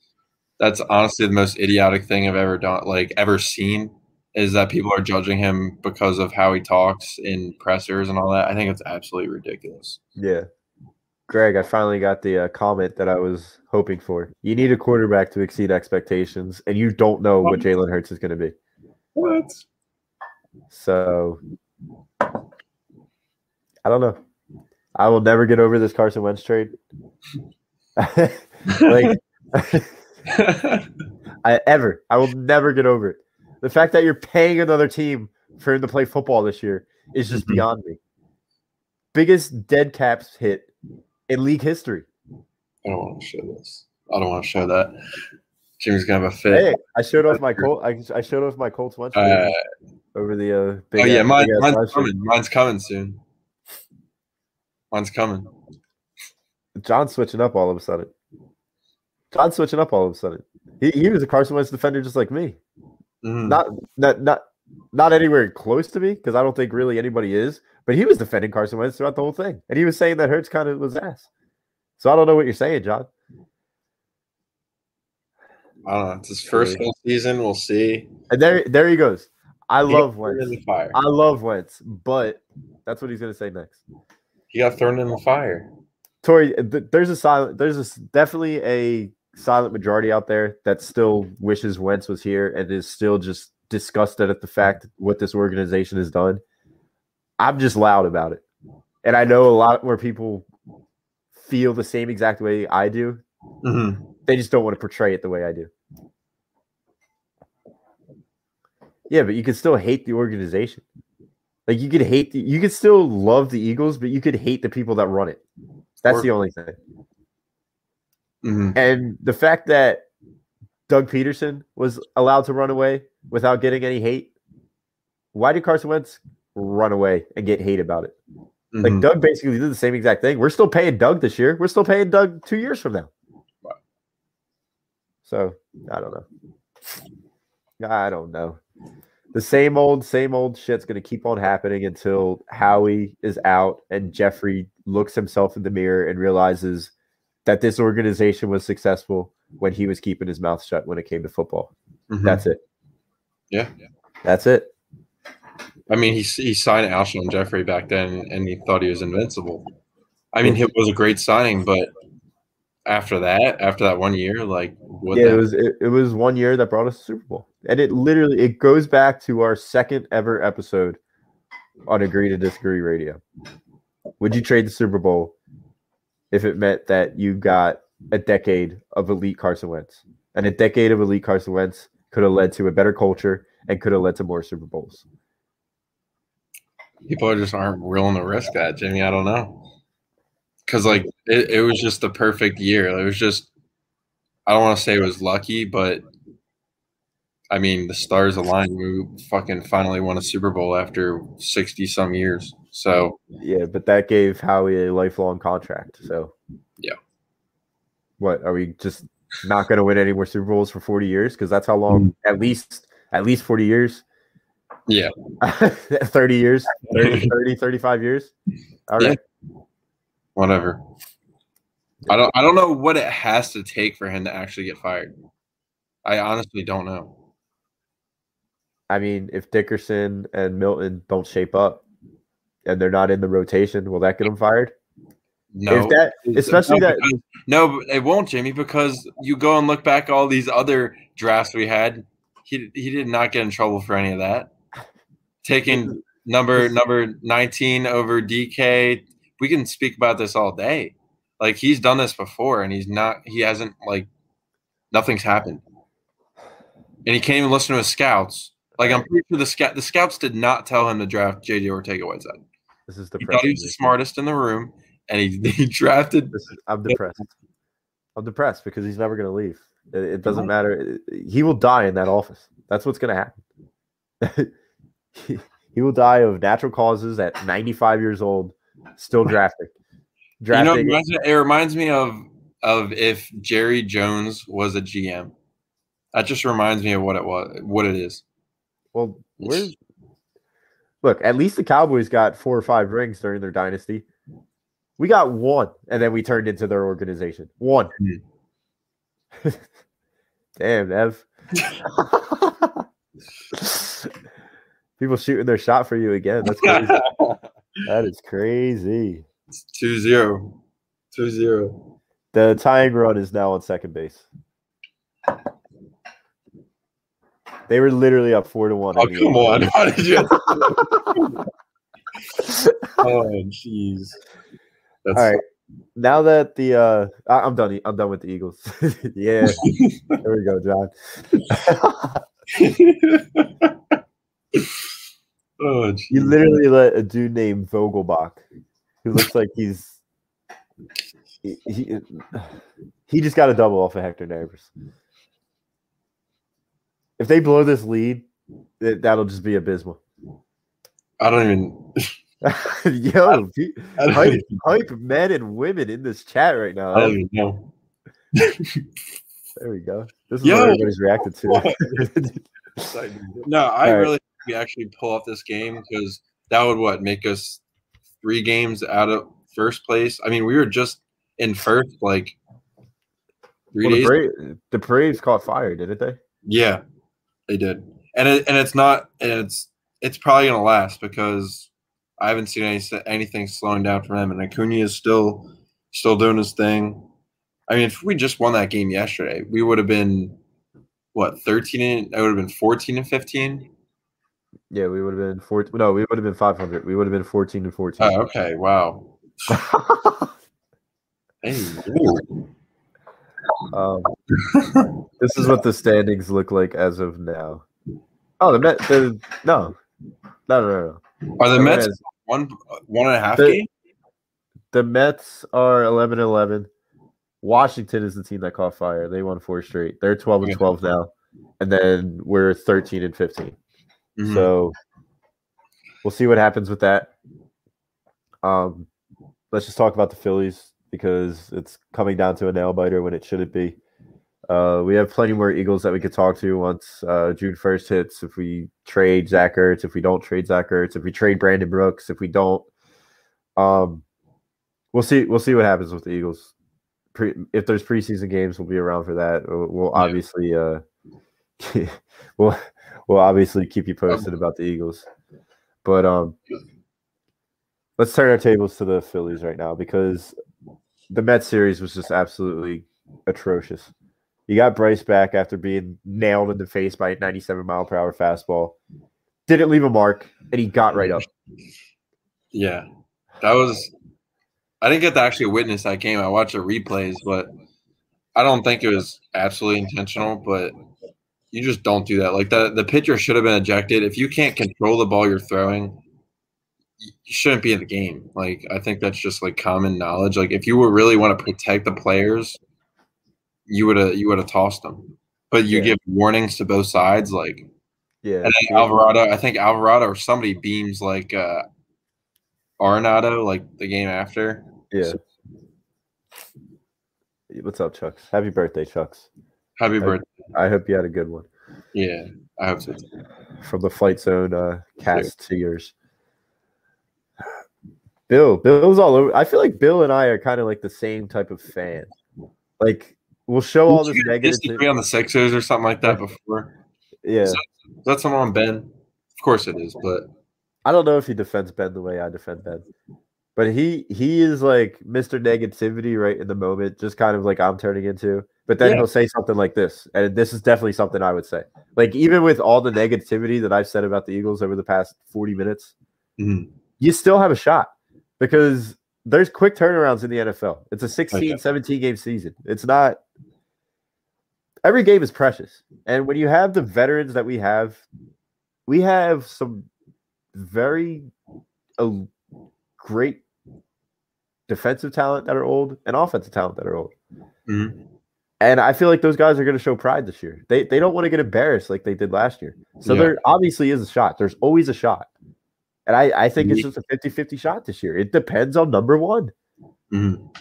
that's honestly the most idiotic thing I've ever done. Like ever seen is that people are judging him because of how he talks in pressers and all that. I think it's absolutely ridiculous. Yeah. Greg, I finally got the uh, comment that I was hoping for. You need a quarterback to exceed expectations, and you don't know what Jalen Hurts is going to be. What? So I don't know. I will never get over this Carson Wentz trade. like I ever. I will never get over it. The fact that you're paying another team for him to play football this year is just Mhm. beyond me. Biggest dead caps hit in league history. I don't want to show this. I don't want to show that. Jimmy's gonna have a fit. Hey, I showed off my Colt. I, I showed off my Colts Wentz Uh, over the uh, big. oh yeah, mine, mine's coming. Mine's coming soon. Mine's coming. John's switching up all of a sudden. John's switching up all of a sudden. He, he was a Carson Wentz defender just like me. Mhm. Not not not not anywhere close to me because I don't think really anybody is. But he was defending Carson Wentz throughout the whole thing, and he was saying that Hurts kind of was ass. So I don't know what you're saying, John. I don't know. It's his first full season. We'll see. And there there he goes. I He love got thrown in Wentz. the fire. I love Wentz, but that's what he's gonna say next. He got thrown in the fire. Tori, th- there's a silent, there's a s- definitely a silent majority out there that still wishes Wentz was here and is still just disgusted at the fact what this organization has done. I'm just loud about it, and I know a lot more people feel the same exact way I do. Mm-hmm. They just don't want to portray it the way I do. Yeah, but you can still hate the organization. Like you could hate the, you could still love the Eagles, but you could hate the people that run it. That's Or- the only thing. Mm-hmm. And the fact that Doug Pederson was allowed to run away without getting any hate, why did Carson Wentz run away and get hate about it? Like Mm-hmm. Doug basically did the same exact thing. We're still paying Doug this year. We're still paying Doug two years from now. So I don't know. I don't know. The same old, same old shit's gonna keep on happening until Howie is out and Jeffrey looks himself in the mirror and realizes that this organization was successful when he was keeping his mouth shut when it came to football. Mhm. That's it. yeah. That's it. I mean, he he signed Alshon Jeffery back then, and he thought he was invincible. I mean, it was a great signing, but after that, after that one year, like what? yeah, it was it, it was one year that brought us to Super Bowl, and it literally it goes back to our second ever episode on Agree to Disagree Radio. Would you trade the Super Bowl if it meant that you got a decade of elite Carson Wentz, and a decade of elite Carson Wentz could have led to a better culture and could have led to more Super Bowls? People just aren't willing to risk that, Jimmy. I don't know, because like it, it was just the perfect year. It was just I don't want to say it was lucky, but I mean the stars aligned. We fucking finally won a Super Bowl after sixty some years. So Yeah, but that gave Howie a lifelong contract. So Yeah. what are we just not going to win any more Super Bowls for forty years? Because that's how long, mm. at least at least forty years. Yeah, 30 years 30, 30 35 years all Yeah. right whatever. I don't I don't know what it has to take for him to actually get fired. I honestly don't know. I mean, if Dickerson and Milton don't shape up and they're not in the rotation, will that get them fired? No, If that, especially no, that, because- no, it won't, Jimmy, because you go and look back all these other drafts we had. He he did not get in trouble for any of that. Taking number number nineteen over DK, we can speak about this all day. Like he's done this before, and he's not. He hasn't like nothing's happened, and he can't even listen to his scouts. Like I'm pretty sure the scout the scouts did not tell him to draft JJ Arcega-Whiteside. this is He thought he was the smartest in the room, and he, he drafted is, I'm depressed. I'm depressed because he's never going to leave. It, it doesn't matter. He will die in that office. That's what's going to happen. he, he will die of natural causes at 95 years old, still drafting. You know, it Drafting. reminds, me, it reminds me of of if Jerry Jones was a GM. That just reminds me of what it was, what it is. well, where's look? At least the Cowboys got four or five rings during their dynasty. We got one, and then we turned into their organization. One. Mm-hmm. Damn, Ev. People shooting their shot for you again. That's crazy. that is crazy. It's 2-0. 2-0. The tying run is now on second base. They were literally up four to one. Oh come on! How did you? oh jeez. All right. Now that the uh I'm done. I'm done with the Eagles. yeah. There we go, John. Oh, You literally let a dude named Vogelbach, who looks like he's he, he, he just got a double off of Hector Neighbors. If they blow this lead, that- that'll just be abysmal. I don't even. Yo, pe- I don't, hype, even, hype men and women in this chat right now. I don't even know. There we go. This is Yo. what everybody's reacted to. No, I All really we actually pull off this game because that would what make us three games out of first place. I mean, we were just in first like three well, the, days. Bra- the Braves caught fire, didn't they? Yeah, they did, and it, and it's not, and it's it's probably gonna last because I haven't seen any, anything slowing down from them, and Acuna is still still doing his thing. I mean, if we just won that game yesterday, we would have been what thirteen and it would have been fourteen and fifteen. Yeah, we would have been four. No, we would have been five hundred. We would have been fourteen and fourteen. Oh, okay, wow. Hey, um, this is what the standings look like as of now. Oh, the Met. The no, no, no, no. are the The Mets Mets- one one and a half The- game? The Mets are 11 and 11. Washington is the team that caught fire. They won four straight. They're 12 and 12 now. And then we're 13 and 15. Mhm. So we'll see what happens with that. Um, let's just talk about the Phillies because it's coming down to a nail biter when it shouldn't be. Uh, we have plenty more Eagles that we could talk to once uh, June 1st hits. If we trade Zach Ertz, if we don't trade Zach Ertz, if we trade Brandon Brooks, if we don't, um, we'll see. We'll see what happens with the Eagles. Pre- if there's preseason games, we'll be around for that. We'll, obviously, uh, we'll we'll obviously keep you posted about the Eagles. But um, let's turn our tables to the Phillies right now because the Mets series was just absolutely atrocious. You got Bryce back after being nailed in the face by a 97 mile per hour fastball. Didn't leave a mark, and he got right up. Yeah, that was. I didn't get to actually witness that game. I watched the replays, but I don't think it was absolutely intentional. But you just don't do that. Like the the pitcher should have been ejected. If you can't control the ball you're throwing, you shouldn't be in the game. Like I think that's just like common knowledge. Like if you would really want to protect the players, you would have you would have tossed them. But you Yeah. give warnings to both sides. Like Yeah, and then Alvarado, I think Alvarado or somebody beams like uh Arenado like the game after. yeah. What's up, Chucks? Happy birthday, Chucks. Happy I- birthday. I hope you had a good one. Yeah, I hope so. too. from the Flight Zone uh, cast to yours. Bill, Bill's all over. I feel like Bill and I are kind of like the same type of fan. Like we'll show all this negative. disagree on the Sixers or something like that before? Yeah, Is that someone on Ben? Of course it is, but I don't know if he defends Ben the way I defend Ben, but he he is like Mr. Negativity right in the moment, just kind of like I'm turning into. But then Yeah. he'll say something like this, and this is definitely something I would say. Like even with all the negativity that I've said about the Eagles over the past 40 minutes, Mhm. you still have a shot because there's quick turnarounds in the NFL. It's a 16, Okay. 17 game season. It's not every game is precious. And when you have the veterans that we have, we have some very uh, great defensive talent that are old and offensive talent that are old. Mhm. And I feel like those guys are going to show pride this year. They they don't want to get embarrassed like they did last year. So Yeah. there obviously is a shot. There's always a shot. And I, I think it's just a 50 50 shot this year. It depends on number one. Mhm.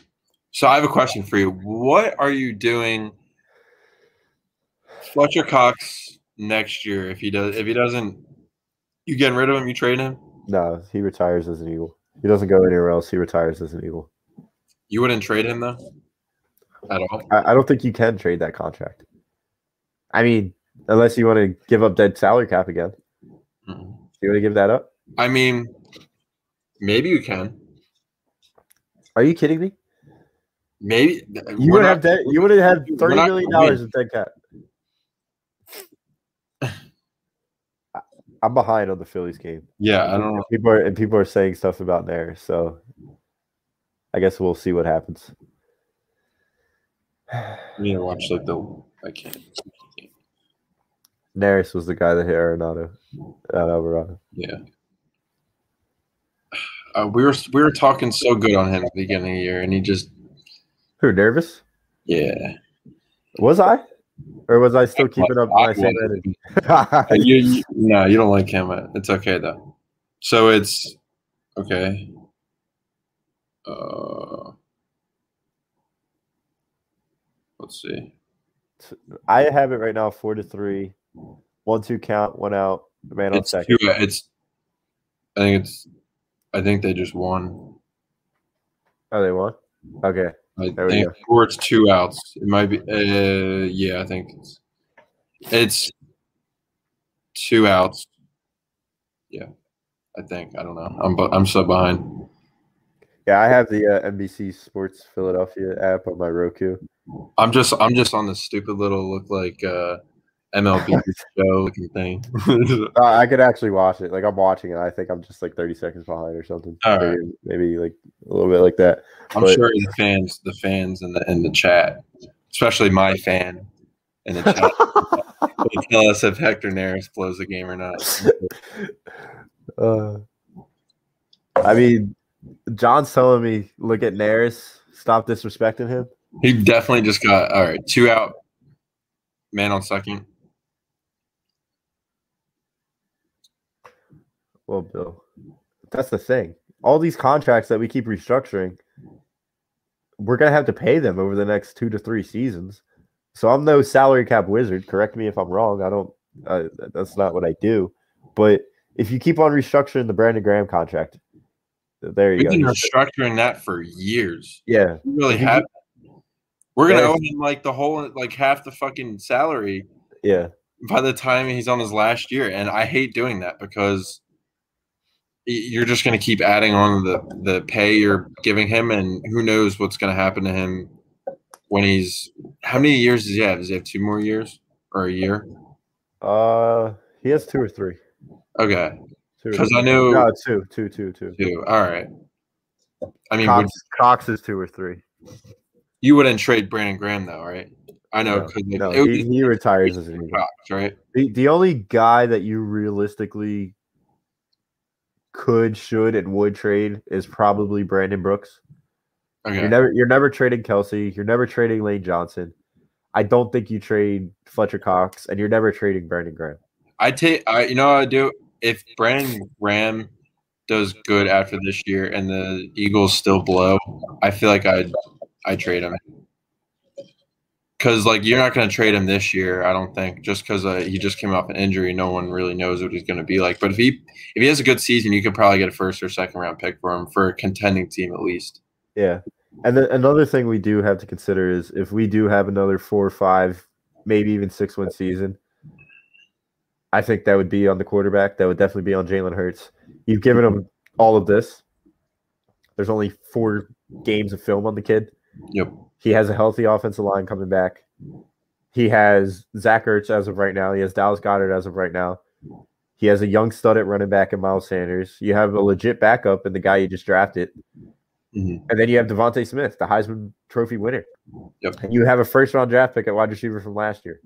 So I have a question for you. What are you doing, Fletcher Cox next year? If he does, if he doesn't, you getting rid of him? You trade him? No, he retires as an Eagle. He doesn't go anywhere else. He retires as an Eagle. You wouldn't trade him though, at all. I, I don't think you can trade that contract. I mean, unless you want to give up dead salary cap again. Mhm. You want to give that up? I mean, maybe you can. Are you kidding me? Maybe You would have dead, you would have had thirty million dollars of dead cap. I- I'm behind on the Phillies game. Yeah, I don't know. People are and people are saying stuff about Nair, so I guess we'll see what happens. I need to watch like the. I can't. Neris was the guy that hit Arenado at Alvarado. Yeah. Uh, we were we were talking so good on him at the beginning of the year, and he just Who nervous? yeah. Was I? Or was I still keeping up my energy? you, you- no, you don't like him. It's okay though. So it's okay. Uh, let's see. I have it right now four to three. One two count, one out, man on It's second. two. It's. I think it's. I think they just won. Oh, they won? Okay. I There think, go. or it's two outs. It might be. Uh, yeah, I think it's. It's two outs. Yeah, I think. I don't know. I'm I'm so behind. Yeah, I have the uh, NBC Sports Philadelphia app on my Roku. I'm just I'm just on this stupid little look like uh, MLB show looking thing. Uh, I could actually watch it. Like I'm watching it. I think I'm just like 30 seconds behind or something. All maybe, maybe like a little bit like that. I'm But- sure the fans, the fans in the in the chat, especially my fan in the chat, will tell us if Hector Neris blows the game or not. Uh, I mean, John's telling me look at Neris, stop disrespecting him. He definitely just got all right. Two out, man on second. Well, Bill, that's the thing. All these contracts that we keep restructuring, we're gonna have to pay them over the next two to three seasons. So I'm no salary cap wizard. Correct me if I'm wrong. I don't. Uh, that's not what I do. But if you keep on restructuring the Brandon Graham contract, there you We've been go. restructuring that for years. Yeah, we really have. We're gonna Yeah. owe him like the whole like half the fucking salary yeah. by the time he's on his last year, and I hate doing that because you're just going to keep adding on the the pay you're giving him, and who knows what's going to happen to him when he's how many years does he have? Does he have two more years or a year? Uh, he has two or three. Okay, Two or 'Cause I know- no, two, two, two, two. two. All right. I mean, would, Cox, Cox is two or three. you wouldn't trade Brandon Graham though, right? I know No, because No, it he, he retires as an Eagle. Cox, right? The, the only guy that you realistically could, should, and would trade is probably Brandon Brooks. Okay. You're never you're never trading Kelce. You're never trading Lane Johnson. I don't think you trade Fletcher Cox, and you're never trading Brandon Graham. I take I you know what I do if Brandon Graham does good after this year and the Eagles still blow, I feel like I'd I trade him. Cause like you're not going to trade him this year, I don't think, just because uh, he just came off an injury. No one really knows what he's going to be like. But if he if he has a good season, you could probably get a first or second round pick for him for a contending team at least. Yeah. And then another thing we do have to consider is if we do have another four or five, maybe even six win season, I think that would be on the quarterback. That would definitely be on Jalen Hurts. You've given him all of this. There's only four games of film on the kid. Yep. He has a healthy offensive line coming back. He has Zach Ertz as of right now. He has Dallas Goedert as of right now. He has a young stud at running back in Miles Sanders. You have a legit backup in the guy you just drafted. Mhm. And then you have DeVonta Smith, the Heisman Trophy winner. Yep. And you have a first round draft pick at wide receiver from last year.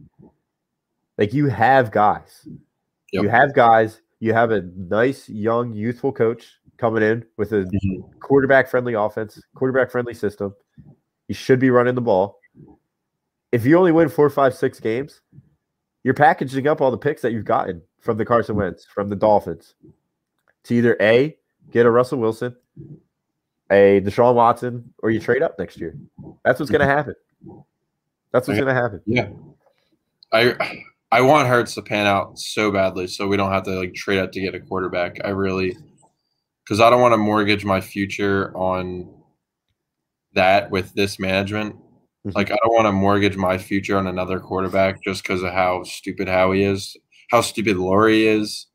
Like you have guys. Yep. You have guys. You have a nice, young, youthful coach coming in with a Mhm. quarterback friendly offense, quarterback friendly system. You should be running the ball. If you only win four, five, six games, you're packaging up all the picks that you've gotten from the Carson Wentz, from the Dolphins, to either A, get a Russell Wilson, a Deshaun Watson, or you trade up next year. That's what's going to happen. That's what's going to happen. Yeah. I I want Hurts to pan out so badly, so we don't have to like trade up to get a quarterback. I really, because I don't want to mortgage my future on that with this management. Mhm. Like I don't want to mortgage my future on another quarterback just because of how stupid Howie is, how stupid Laurie is.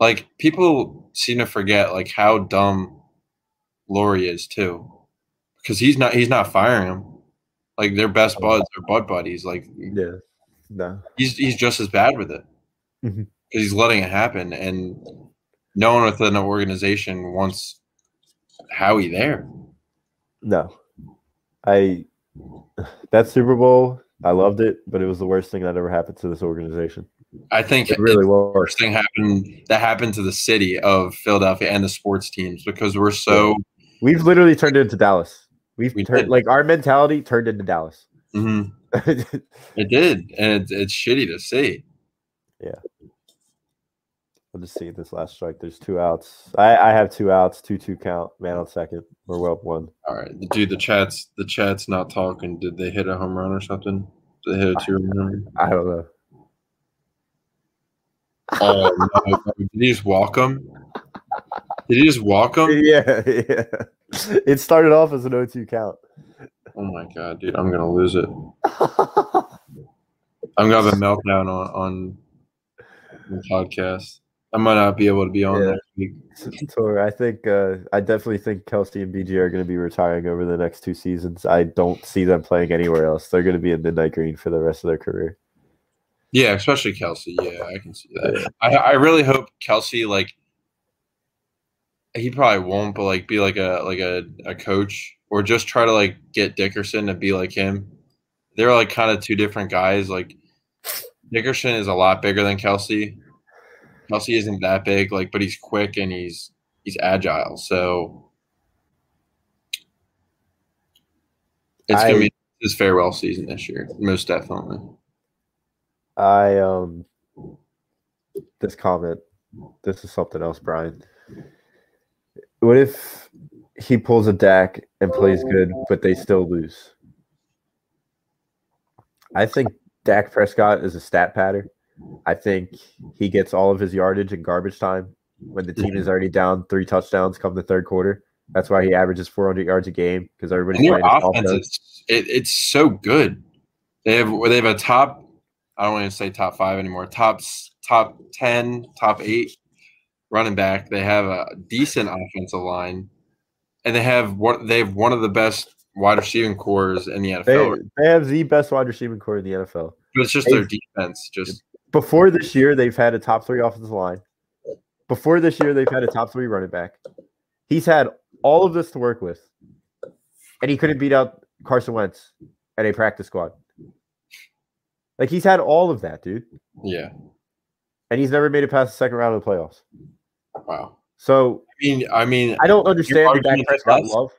Like people seem to forget like how dumb Laurie is too, because he's not he's not firing him. Like their best buds are bud buddies. Like Yeah. No. he's he's just as bad with it because Mhm. he's letting it happen, and no one within an organization wants Howie there. No. I that Super Bowl, I loved it, but it was the worst thing that ever happened to this organization. I think It really was. worst thing happened that happened to the city of Philadelphia and the sports teams because we're so We've literally turned into Dallas. We've We turned did. like our mentality turned into Dallas. Mhm. it did, and it's, it's shitty to see. I'll just see this last strike. There's two outs. I, I have two outs, two two count. Man on second. We're well up one. All right, dude, the chat's the chat's not talking. Did they hit a home run or something? Did they hit a two run? I don't know. Oh no! Did he just walk him? Did he just walk him? Yeah, yeah. It started off as an 0-2 count. Oh my god, dude, I'm gonna lose it. I'm gonna have a meltdown on on the podcast. I might not be able to be on Yeah. next week. So I think uh, I definitely think Kelce and BG are going to be retiring over the next two seasons. I don't see them playing anywhere else. They're going to be in midnight green for the rest of their career. Yeah, especially Kelce. Yeah, I can see that. I I really hope Kelce like he probably won't, but like be like a like a, a coach or just try to like get Dickerson to be like him. They're like kind of two different guys. Like Dickerson is a lot bigger than Kelce. Kelce isn't that big, like, but he's quick and he's he's agile. So it's gonna be his farewell season this year, most definitely. I um this comment. This is something else, Brian. What if he pulls a Dak and plays good, but they still lose? I think Dak Prescott is a stat pattern. I think he gets all of his yardage in garbage time when the team is already down three touchdowns come the third quarter. That's why he averages 400 yards a game because everybody's And their offense is it, it's so good. They have they have a top. I don't want to say top five anymore. Top top ten, top eight running back. They have a decent offensive line, and they have what they have one of the best wide receiving corps in the NFL. They, they have the best wide receiving corps in the NFL. but it's just their defense. Just Before this year, they've had a top three offensive line. Before this year, they've had a top three running back. He's had all of this to work with, and he couldn't beat out Carson Wentz at a practice squad. Like he's had all of that, dude, yeah. and he's never made it past the second round of the playoffs. Wow. So I mean, I mean, I don't understand the Dak Prescott love.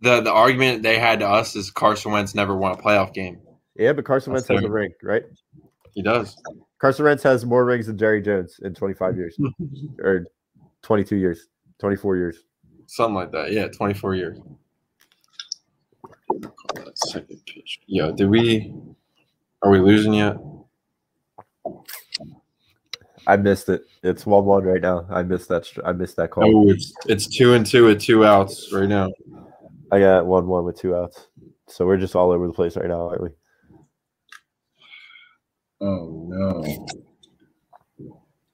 the the argument they had to us is Carson Wentz never won a playoff game. Yeah, but Carson Wentz has a ring, right? He does. Carson Wentz has more rings than Jerry Jones in 25 years or 22 years, 24 years. Something like that. Yeah, 24 years. Second pitch. Yo, did we? Are we losing yet? I missed it. It's one one right now. I missed that. I missed that call. Oh, it's it's two and two with two outs right now. I got one one with two outs. So we're just all over the place right now, aren't we? Oh no!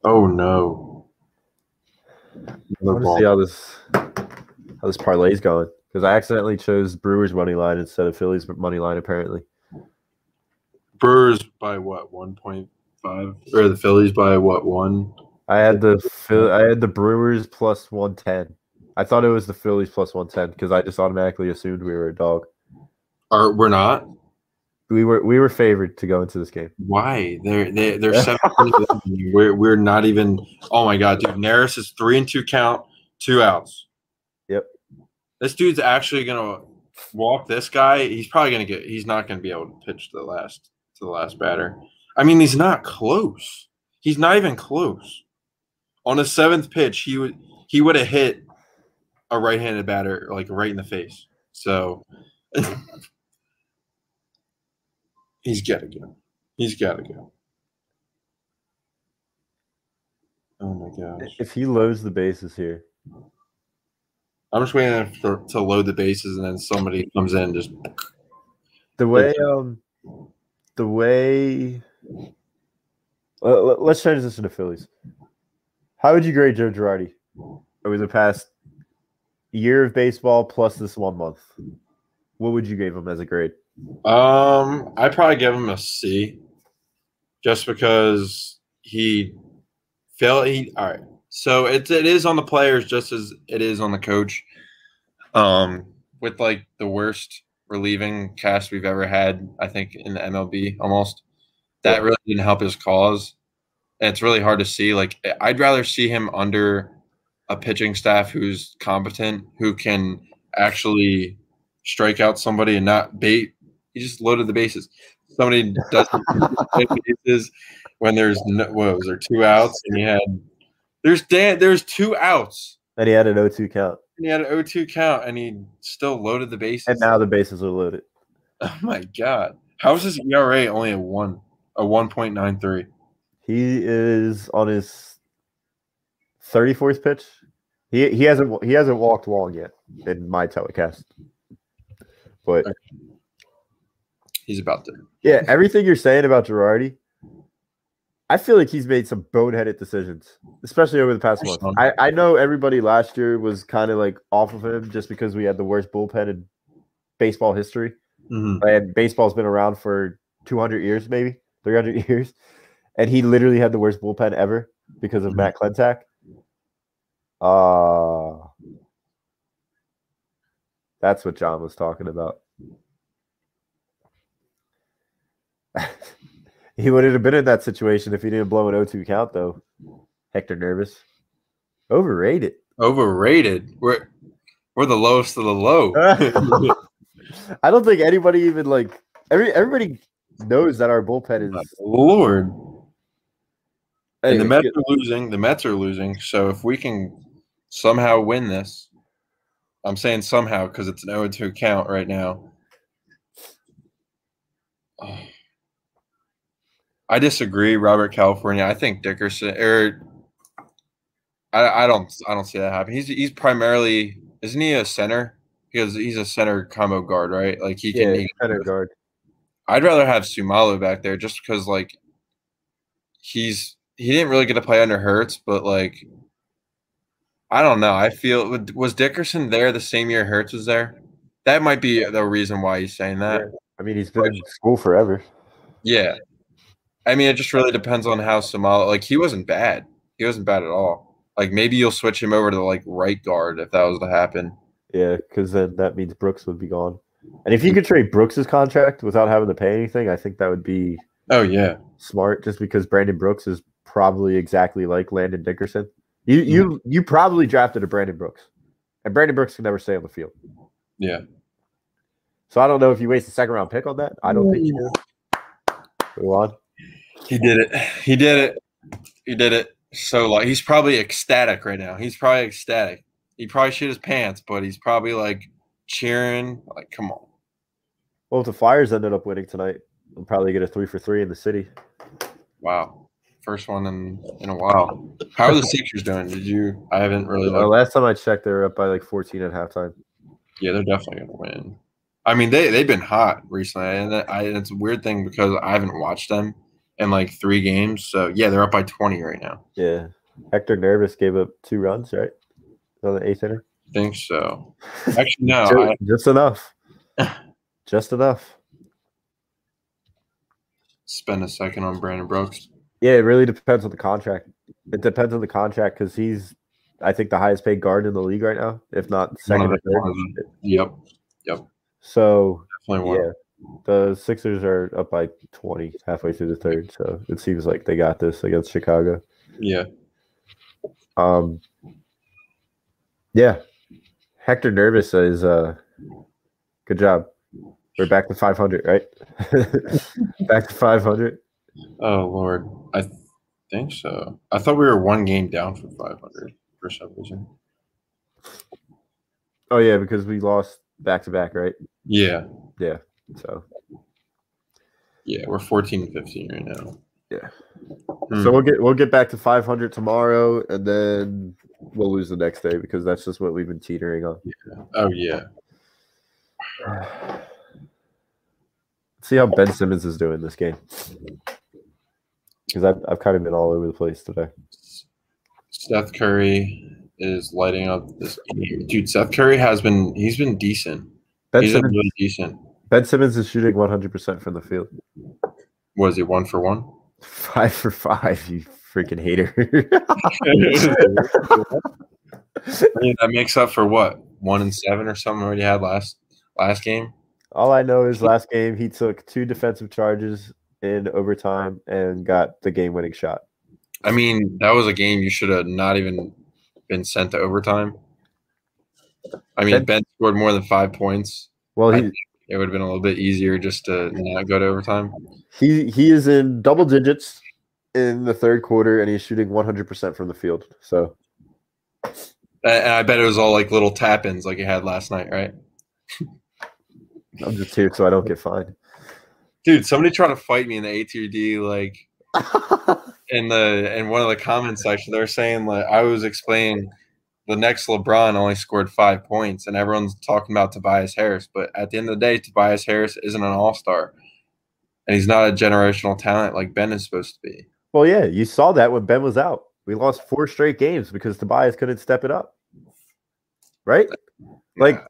Oh no. I want to see how this how this parlay's going because I accidentally chose Brewers money line instead of Phillies money line. Apparently, Brewers by what? One point five, or the Phillies by what? One. I had the I had the Brewers plus one ten. I thought it was the Phillies plus one ten because I just automatically assumed we were a dog. Are we're not. We were we were favored to go into this game. Why? They're they, they're seven. we're we're not even. Oh my god, dude! Neris is three and two count, two outs. Yep. This dude's actually gonna walk this guy. He's probably gonna get. He's not gonna be able to pitch to the last to the last batter. I mean, he's not close. He's not even close. On the seventh pitch, he would he would have hit a right-handed batter like right in the face. So he's got to go. He's got to go. Oh my gosh! If he loads the bases here, I'm just waiting for, to load the bases, and then somebody comes in just the way um the way let- let's change this into Phillies. How would you grade Joe Girardi over the past year of baseball plus this one month? What would you give him as a grade? Um, I'd probably give him a C, just because he failed. He all right. So it's it is on the players just as it is on the coach. Um, with like the worst relieving cast we've ever had, I think in the MLB almost. That really didn't help his cause. And it's really hard to see. Like I'd rather see him under a pitching staff who's competent, who can actually strike out somebody and not bait. He just loaded the bases. Somebody doesn't bases when there's no, what was there two outs and he had there's Dan there's two outs And he had an 0-2 count, and he had an 0-2 count and he still loaded the bases. and now the bases are loaded. oh my god, how is his ERA only a one a one point nine three? He is on his 34th pitch. He he hasn't he hasn't walked long yet in my telecast. But He's about to. yeah, everything you're saying about Girardi, I feel like he's made some boneheaded decisions, especially over the past month. I, I know everybody last year was kind of like off of him just because we had the worst bullpen in baseball history. Mhm. And baseball's been around for 200 years, maybe 300 years. And he literally had the worst bullpen ever because of Matt Klentak. Uh, that's what John was talking about. He wouldn't have been in that situation if he didn't blow an 0-2 count, though. Hector nervous. Overrated. Overrated. We're we're the lowest of the low. I don't think anybody even like every everybody knows that our bullpen is. Lord. And the Mets are losing. The Mets are losing. So if we can somehow win this, I'm saying somehow because it's an 0 2 count right now. Oh. I disagree, Robert California. I think Dickerson or I, I don't I don't see that happen. He's he's primarily isn't he a center? Because he's a center combo guard, right? Like he can yeah, he, center guard. I'd rather have Seumalo back there just because like he's he didn't really get to play under Hurts, but like I don't know. I feel was Dickerson there the same year Hurts was there? That might be the reason why he's saying that. I mean, he's been in school forever. Yeah. I mean, it just really depends on how Seumalo like he wasn't bad. He wasn't bad at all. Like maybe you'll switch him over to like right guard if that was to happen. Yeah, because then that means Brooks would be gone. And if you could trade Brooks's contract without having to pay anything, I think that would be Oh yeah. smart. Just because Brandon Brooks is probably exactly like Landon Dickerson. You hmm. you you probably drafted a Brandon Brooks, and Brandon Brooks can never stay on the field. Yeah. So I don't know if you waste a second round pick on that. I don't think you do. Go on. He did it. He did it. He did it. So like he's probably ecstatic right now. He's probably ecstatic. He probably shit his pants, but he's probably like cheering. Like, come on. Well, if the Flyers ended up winning tonight, we'll probably get a three for three in the city. Wow. First one in in a while. How are the Sixers doing? Did you I haven't really Uh, looked. last time I checked, they were up by like 14 at halftime. Yeah, they're definitely gonna win. I mean, they they've been hot recently, and I, it's a weird thing because I haven't watched them, in like three games. So yeah, they're up by 20 right now. Yeah. Hector Nervous gave up two runs, right? On the eighth inning. I think so. Actually, no. Ju- I, just enough. just enough. spend a second on Brandon Brooks. Yeah, it really depends on the contract. It depends on the contract because he's, I think, the highest paid guard in the league right now, if not second One or third. one Yep, So definitely one. The Sixers are up by twenty halfway through the third. So it seems like they got this against Chicago. Yeah. Um, yeah, Hector Nervous is uh, good job. We're back to five hundred, right? back to five hundred. Oh Lord, I th- think so. I thought we were one game down from 500 for some reason. Oh yeah, because we lost back to back, right? Yeah. Yeah, So yeah, we're 14 and 15 right now. Yeah. Hmm. so we'll get we'll get back to five hundred tomorrow, and then we'll lose the next day because that's just what we've been teetering on. Yeah. oh yeah, See how Ben Simmons is doing this game. Because I've, I've kind of been all over the place today. Seth Curry is lighting up this game. Dude, Seth Curry has been he's been decent. Ben he's been really decent. Ben Simmons is shooting 100% from the field. Was he one for one? Five for five, you freaking hater. I mean, that makes up for what one and seven or something already had last last game. all I know is last game he took two defensive charges in overtime and got the game winning shot. I mean, that was a game you should have not even been sent to overtime. I mean, Ben- Ben scored more than five points. Well, he, It would have been a little bit easier just to not go to overtime. he he is in double digits in the third quarter and he's shooting 100% from the field. So And I bet it was all like little tap ins like you had last night, right? I'm just here so I don't get fined. Dude, somebody tried to fight me in the A tier D, like in the in one of the comment section. They're saying like I was explaining the next LeBron only scored five points, and everyone's talking about Tobias Harris. But at the end of the day, Tobias Harris isn't an all star, and he's not a generational talent like Ben is supposed to be. Well, yeah, you saw that when Ben was out. We lost four straight games because Tobias couldn't step it up. Right? Like,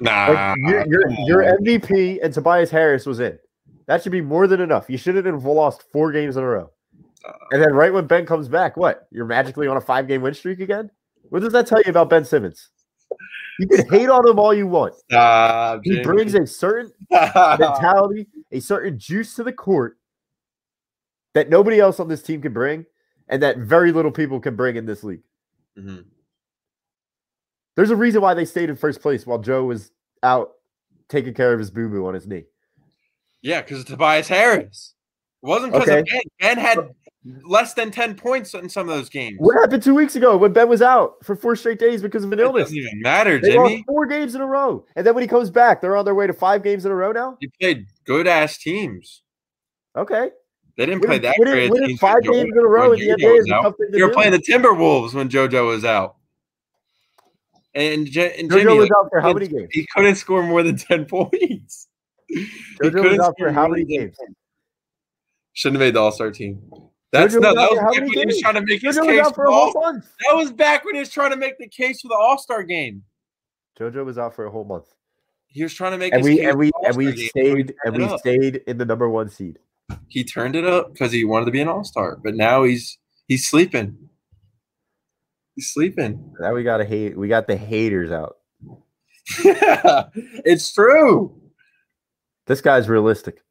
Nah, like your, your, your MVP and Tobias Harris was in. That should be more than enough. You shouldn't have lost four games in a row. And then right when Ben comes back, what? You're magically on a five game win streak again? What does that tell you about Ben Simmons? You can hate on him all you want. Stop, He Jimmy. brings a certain mentality, a certain juice to the court that nobody else on this team can bring, and that very little people can bring in this league. Mhm. There's a reason why they stayed in first place while Joe was out taking care of his boo boo on his knee. Yeah, because Tobias Harris. It wasn't because Okay. of Ben. Ben had less than ten points in some of those games. What happened two weeks ago when Ben was out for four straight days because of an It illness? doesn't even matter, They Jimmy. four games in a row, and then when he comes back, they're on their way to five games in a row now. You played good ass teams. Okay, They didn't play that great. winning five games in a row in the NBA is a out. tough thing to You were do. playing the Timberwolves when JoJo was out. And, J- and JoJo Jimmy, was out for how many games? He couldn't score more than ten points. He JoJo was out for how many games? Shouldn't have made the All Star team. That's JoJo no, that was for how back many when he was trying to make his JoJo was case for for a the whole All- month. That was back when he was trying to make the case for the All Star game. JoJo was out for a whole month, He was trying to make and his we case and we and we All-Star game, so he stayed and we stayed in the number one seed. He turned it up because he wanted to be an All Star, but now he's he's sleeping. He's sleeping. Now we got to hate. We got the haters out. it's true. This guy's realistic.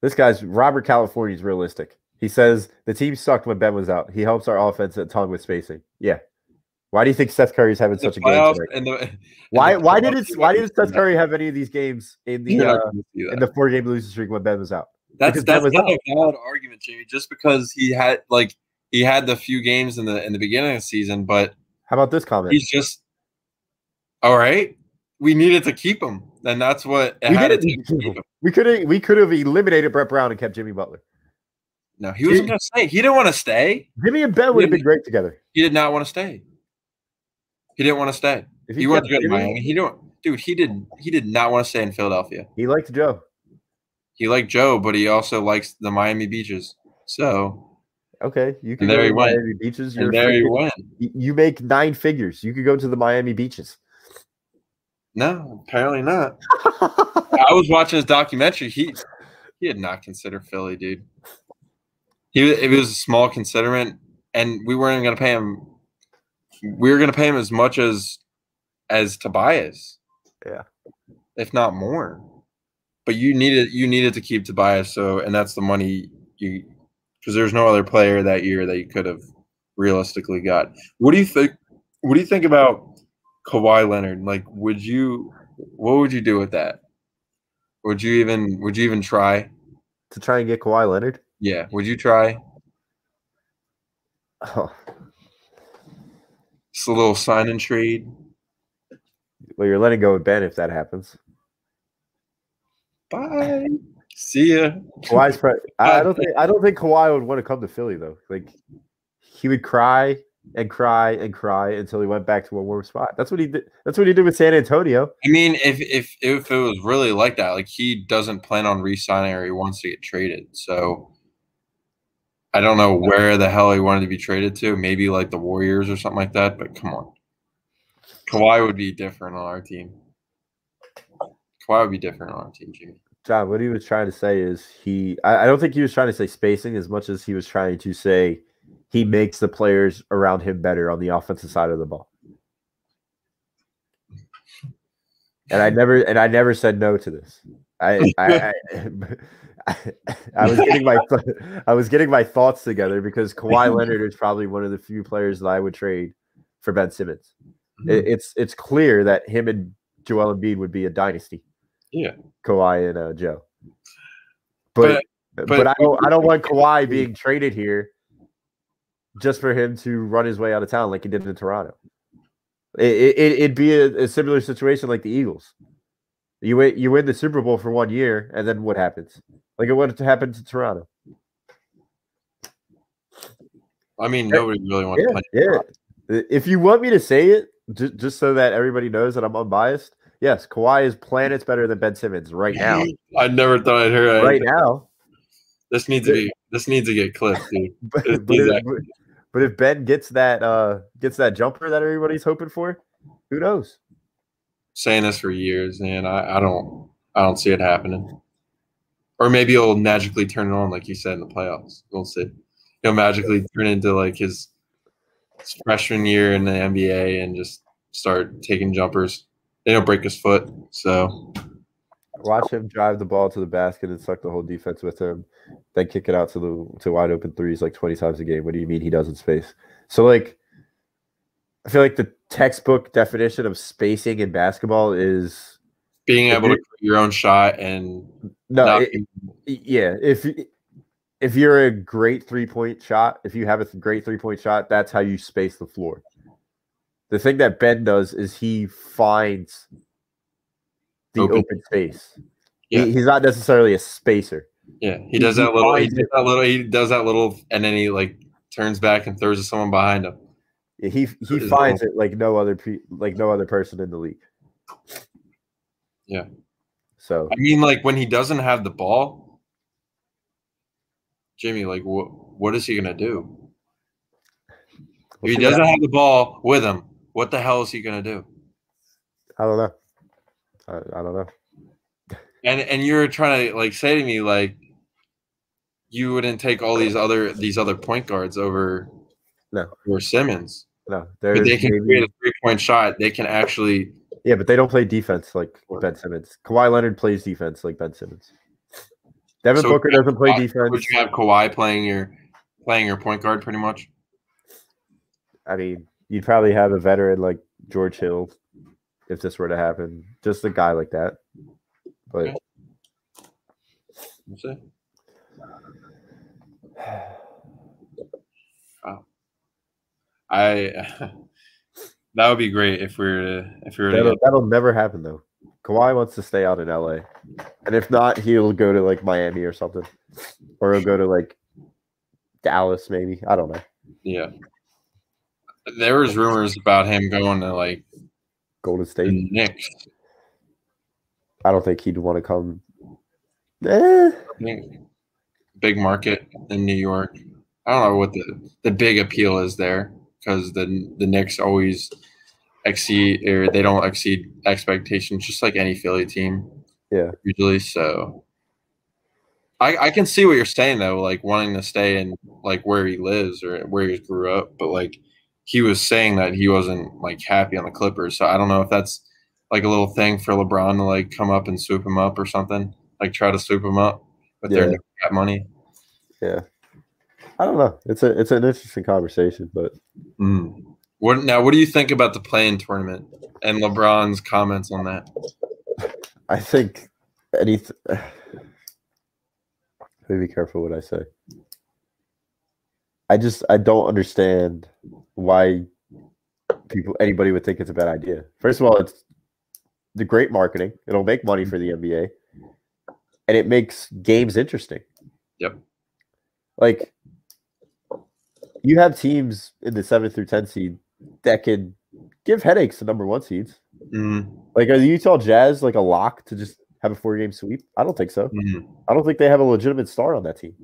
This guy's Robert California's realistic. He says the team sucked when Ben was out. He helps our offense a ton with spacing. Yeah. Why do you think Seth Curry's having such a game the Why the why did it why did Seth Curry have any of these games in the uh, not gonna see that. in the four game losing streak when Ben was out? That's because that's was not out. a valid argument, Jamie. Just because he had like he had the few games in the in the beginning of the season, but How about this comment? he's just all right. We needed to keep him, and that's what We didn't to keep keep him. We could have we could have eliminated Brett Brown and kept Jimmy Butler. No, he wasn't going to stay. He didn't want to stay. Jimmy and Ben would have been great together. He did not want to stay. He didn't want to stay. If He wanted kept to go to Miami. He don't, dude. He did. He did not want to stay in Philadelphia. He liked Joe. he liked Joe, but he also likes the Miami beaches. So Okay, you can there go he to went. Miami beaches. You're and there he went. you make nine figures. You could go to the Miami beaches. No, apparently not. I was watching his documentary. He he did not consider Philly, dude. He it was a small considerment, and we weren't going to pay him. We were going to pay him as much as as Tobias. Yeah. if not more. But you needed you needed to keep Tobias, so and that's the money you because there's no other player that year that you could have realistically got. What do you think? What do you think about Kawhi Leonard? Like, would you? What would you do with that? Would you even? Would you even try? to try and get Kawhi Leonard. Yeah. Would you try? Oh, Just a little sign and trade. well, you're letting go of Ben if that happens. Bye. See ya. Kawhi's pre- I, I don't think I don't think Kawhi would want to come to Philly though. Like he would cry and cry and cry until he went back to a warm spot. That's what he did. That's what he did with San Antonio. I mean, if if if it was really like that, like he doesn't plan on re-signing or he wants to get traded. So I don't know where the hell he wanted to be traded to. Maybe like the Warriors or something like that. But come on, Kawhi would be different on our team. Kawhi would be different on our team, Jimmy. John, what he was trying to say is he. I, I don't think he was trying to say spacing as much as he was trying to say he makes the players around him better on the offensive side of the ball. And I never and I never said no to this. I I, I, I was getting my I was getting my thoughts together because Kawhi Leonard is probably one of the few players that I would trade for Ben Simmons. It, it's it's clear that him and Joel Embiid would be a dynasty. Yeah. Kawhi and uh, Joe. But, but but- I don't I don't want Kawhi being traded here just for him to run his way out of town like he did in Toronto. It, it, it'd be a, a similar situation like the Eagles. You win, you win the Super Bowl for one year, and then what happens? Like it would happen to Toronto. I mean, nobody really wants to play. Yeah. If you want me to say it, just, just so that everybody knows that I'm unbiased, yes, Kawhi is planets better than Ben Simmons right now. I never thought I'd hear that. right now. This needs to be. This needs to get clipped, dude. But, but, if, but if Ben gets that uh gets that jumper that everybody's hoping for, who knows? saying this for years, and I, I don't I don't see it happening. Or maybe he'll magically turn it on, like you said in the playoffs. We'll see. He'll magically turn into like his, his freshman year in the NBA and just start taking jumpers. Then he'll break his foot. So Watch him drive the ball to the basket and suck the whole defense with him, then kick it out to the to wide open threes like twenty times a game. What do you mean he does in space? So like, I feel like the textbook definition of spacing in basketball is being able to create your own shot and no, not it- yeah. If if you're a great three point shot, if you have a great three point shot, that's how you space the floor. The thing that Ben does is he finds the Open. open, space. Yeah. He, he's not necessarily a spacer. yeah, he does that He little. He does it. that little. He does that little, and then he like turns back and throws to someone behind him. Yeah, He he finds it like no other pe- like no other person in the league. Yeah. So I mean, like when he doesn't have the ball, Jimmy, like what what is he gonna do? If he doesn't have the ball with him, what the hell is he gonna do? I don't know. I, I don't know. And and you're trying to like say to me like you wouldn't take all these other these other point guards over No. over Simmons. No, But they can maybe- create a three point shot. They can actually yeah, but they don't play defense like Ben Simmons. Kawhi Leonard plays defense like Ben Simmons. Devin So Booker doesn't play Kawhi- defense. Would you have Kawhi playing your playing your point guard pretty much? I mean, you'd probably have a veteran like George Hill if this were to happen. Just a guy like that. But Okay. We'll see. Wow. I that would be great if we were to if we were that'll, get, that'll never happen though. Kawhi wants to stay out in LA. And if not, he'll go to like Miami or something. Or he'll go to like Dallas, maybe. I don't know. yeah. There was rumors about him going to like Golden State. Knicks. I don't think he'd want to come Eh, big market in New York. I don't know what the, the big appeal is there because the the Knicks always exceed or they don't exceed expectations, just like any Philly team. Yeah. usually. So I I can see what you're saying though, like wanting to stay in like where he lives or where he grew up, but like he was saying that he wasn't like happy on the Clippers. So I don't know if that's like a little thing for LeBron to like come up and swoop him up or something, like try to swoop him up with their Yeah. new cap money. yeah. I don't know. It's a it's an interesting conversation, but Mm. What now? What do you think about the play-in tournament and LeBron's comments on that? I think anything. Let me be careful what I say. I just I don't understand why people anybody would think it's a bad idea. First of all, it's the great marketing. It'll make money for the NBA, and it makes games interesting. Yep. Like you have teams in the seven through ten seed that can give headaches to number one seeds. Mm, Like are the Utah Jazz like a lock to just have a four game sweep? I don't think so. mm, I don't think they have a legitimate star on that team.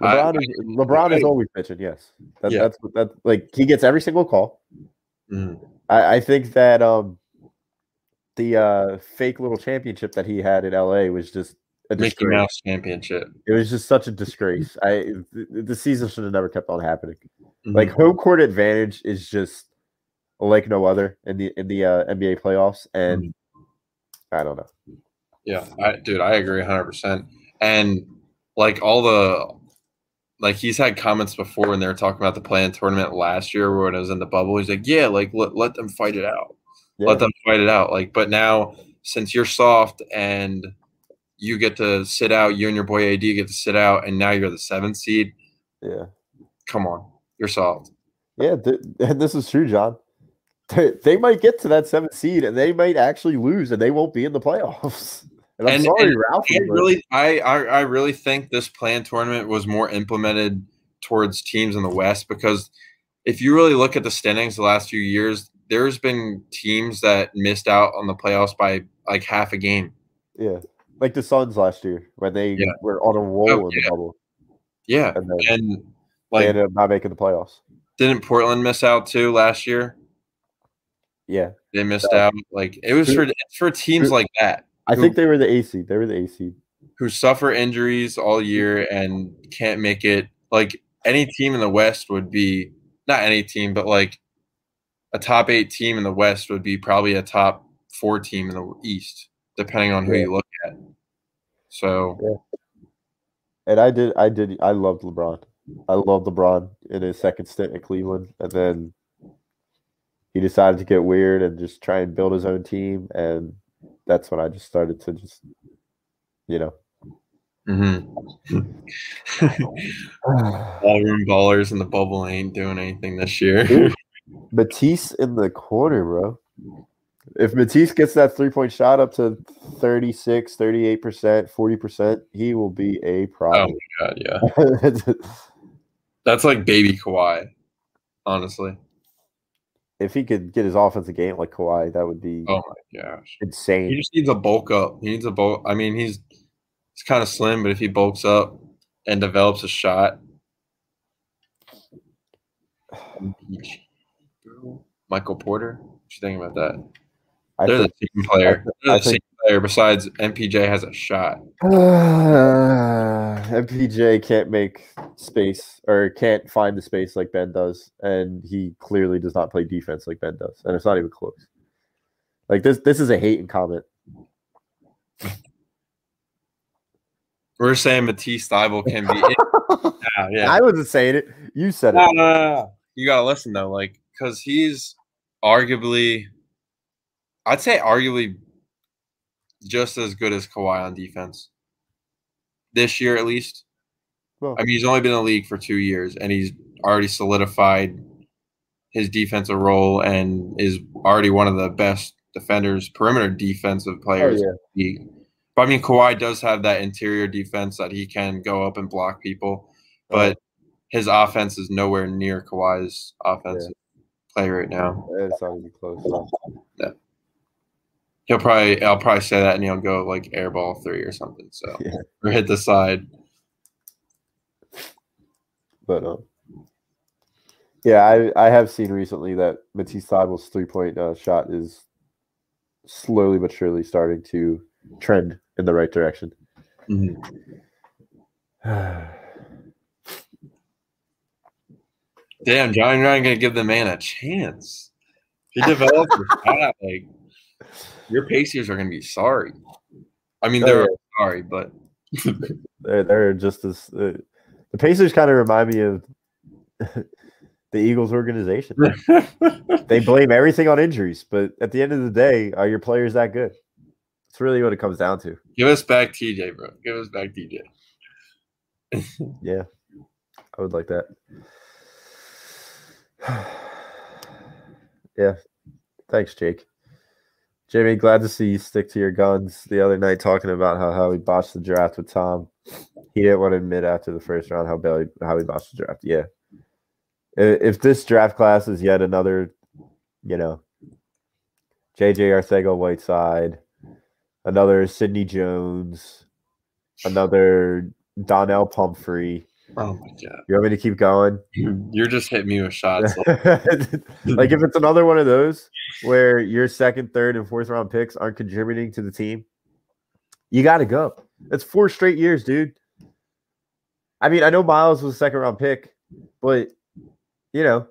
I- LeBron is LeBron is always pitching. Yes, that, Yeah. that's that like he gets every single call. Mm, I, I think that um the uh fake little championship that he had in LA was just a Mickey disgrace. Mouse championship. It was just such a disgrace. I the, the season should have never kept on happening. Mhm. Like home court advantage is just like no other in the in the uh, NBA playoffs, and Mm-hmm. I don't know. Yeah, I, dude, I agree 100%. And like all the, like he's had comments before when they were talking about the play-in tournament last year when it was in the bubble. He's like, yeah, like let, let them fight it out. Yeah. Let them fight it out. Like, but now since you're soft and you get to sit out, you and your boy AD get to sit out, and now you're the seventh seed. yeah, Come on, you're soft. yeah. Th- this is true, John. They, they might get to that seventh seed, and they might actually lose, and they won't be in the playoffs. And I'm And- sorry, and Ralph. I but- really, I, I, I really think this plan tournament was more implemented towards teams in the West because if you really look at the standings the last few years, there's been teams that missed out on the playoffs by like half a game. Yeah, like the Suns last year when they Yeah. were on a roll Oh, in the yeah. bubble, Yeah, and then and they ended up not making the playoffs. didn't Portland miss out too last year? Yeah, They missed out. Like it was for for teams like that I Who- think they were the AC. They were the AC. who suffer injuries all year and can't make it. Like any team in the West would be not any team, but like a top eight team in the West would be probably a top four team in the East, depending on who Yeah. you look at. So And I did, I did, I loved LeBron. I loved LeBron in his second stint at Cleveland, and then he decided to get weird and just try and build his own team, and that's when I just started to just, you know, mhm. ballroom ballers in the bubble ain't doing anything this year. Dude. Matisse in the corner, bro. If Matisse gets that three point shot up to 36, 38%, 40%, he will be a problem. oh my god, yeah, that's like baby Kawhi, honestly. if he could get his offensive game like Kawhi, that would be Oh my gosh. insane. He just needs a bulk up. He needs a bulk. I mean, he's he's kind of slim, but if he bulks up and develops a shot, Michael Porter. What you think about that? I They're think, the same player. I They're the think- same player. Besides, MPJ has a shot. MPJ can't make space or can't find the space like Ben does, and he clearly does not play defense like Ben does, and it's not even close. Like this, this is a hate and comment. We're saying Matisse Thybulle can be. yeah, yeah. I wasn't saying it. You said it. No, no, no, no. You gotta listen though, like, because he's arguably, I'd say arguably, just as good as Kawhi on defense. This year, at least. Well, I mean, he's only been in the league for two years, and he's already solidified his defensive role and is already one of the best defenders, perimeter defensive oh, players yeah. in the league. But I mean, Kawhi does have that interior defense that he can go up and block people, oh, but his offense is nowhere near Kawhi's offensive play right now. It's not even close. He'll probably I'll probably say that and he'll go like airball three or something. So Yeah. or hit the side. But um, yeah, I I have seen recently that Matisse Thybulle's three point uh, shot is slowly but surely starting to trend in the right direction. Damn, Johnny Ryan gonna give the man a chance. He developed a shot. Like your Pacers are gonna be sorry. I mean, Oh, they're yeah. sorry, but they're they're just as uh, the Pacers kind of remind me of the Eagles organization. they blame everything on injuries, but at the end of the day, are your players that good? It's really what it comes down to. give us back TJ, bro. Give us back TJ. Yeah, I would like that. yeah, thanks, Jake. Jamie, glad to see you stick to your guns. The other night, talking about how how he botched the draft with Tom. He didn't want to admit after the first round how Bailey how he botched the draft. Yeah, if this draft class is yet another, you know, JJ Arcega Whiteside, another Sidney Jones, another Donnel Pumphrey. Oh my god, You want me to keep going? you're just hitting me with shots. like if it's another one of those where your second, third, and fourth round picks aren't contributing to the team, you got to go. That's four straight years, dude. I mean, I know Miles was a second round pick, but you know,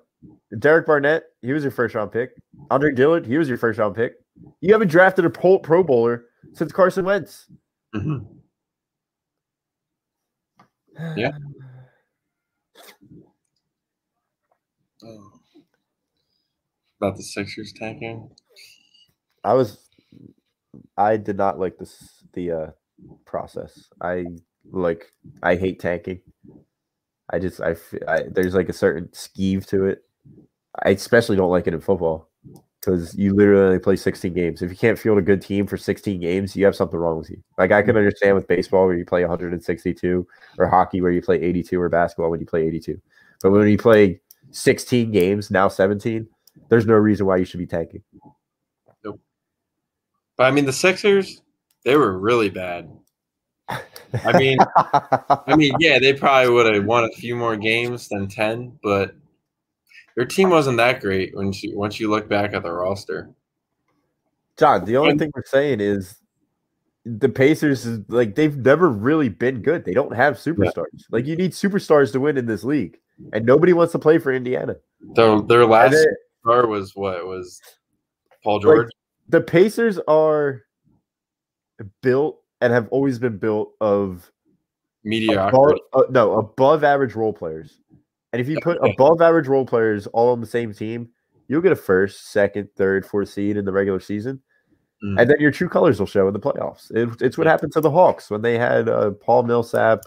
Derek Barnett, he was your first round pick. Andre Dillard, he was your first round pick. You haven't drafted a pro, pro bowler since Carson Wentz. Mhm. Yeah. About the Sixers tanking. I was I did not like this the uh process. I like I hate tanking. I just I, I there's like a certain skeeve to it. I especially don't like it in football because you literally play 16 games. If you can't field a good team for 16 games, you have something wrong with you. Like I can understand with baseball where you play 162 or hockey where you play 82 or basketball when you play 82. But when you play 16 games, now 17, there's no reason why you should be tanking. Nope. But I mean, the Sixers, they were really bad. I mean, I mean, yeah, they probably would have won a few more games than ten, but their team wasn't that great when you once you look back at the roster. John, the only And- thing we're saying is the Pacers is like they've never really been good. They don't have superstars. Like you need superstars to win in this league, and nobody wants to play for Indiana. Their their last it- star was what was Paul George. the Pacers are built and have always been built of above, uh, no above average role players. And if you put above average role players all on the same team, you'll get a first, second, third, fourth seed in the regular season. Mm. and then your true colors will show in the playoffs. It, it's what happened to the Hawks when they had uh, Paul Millsap,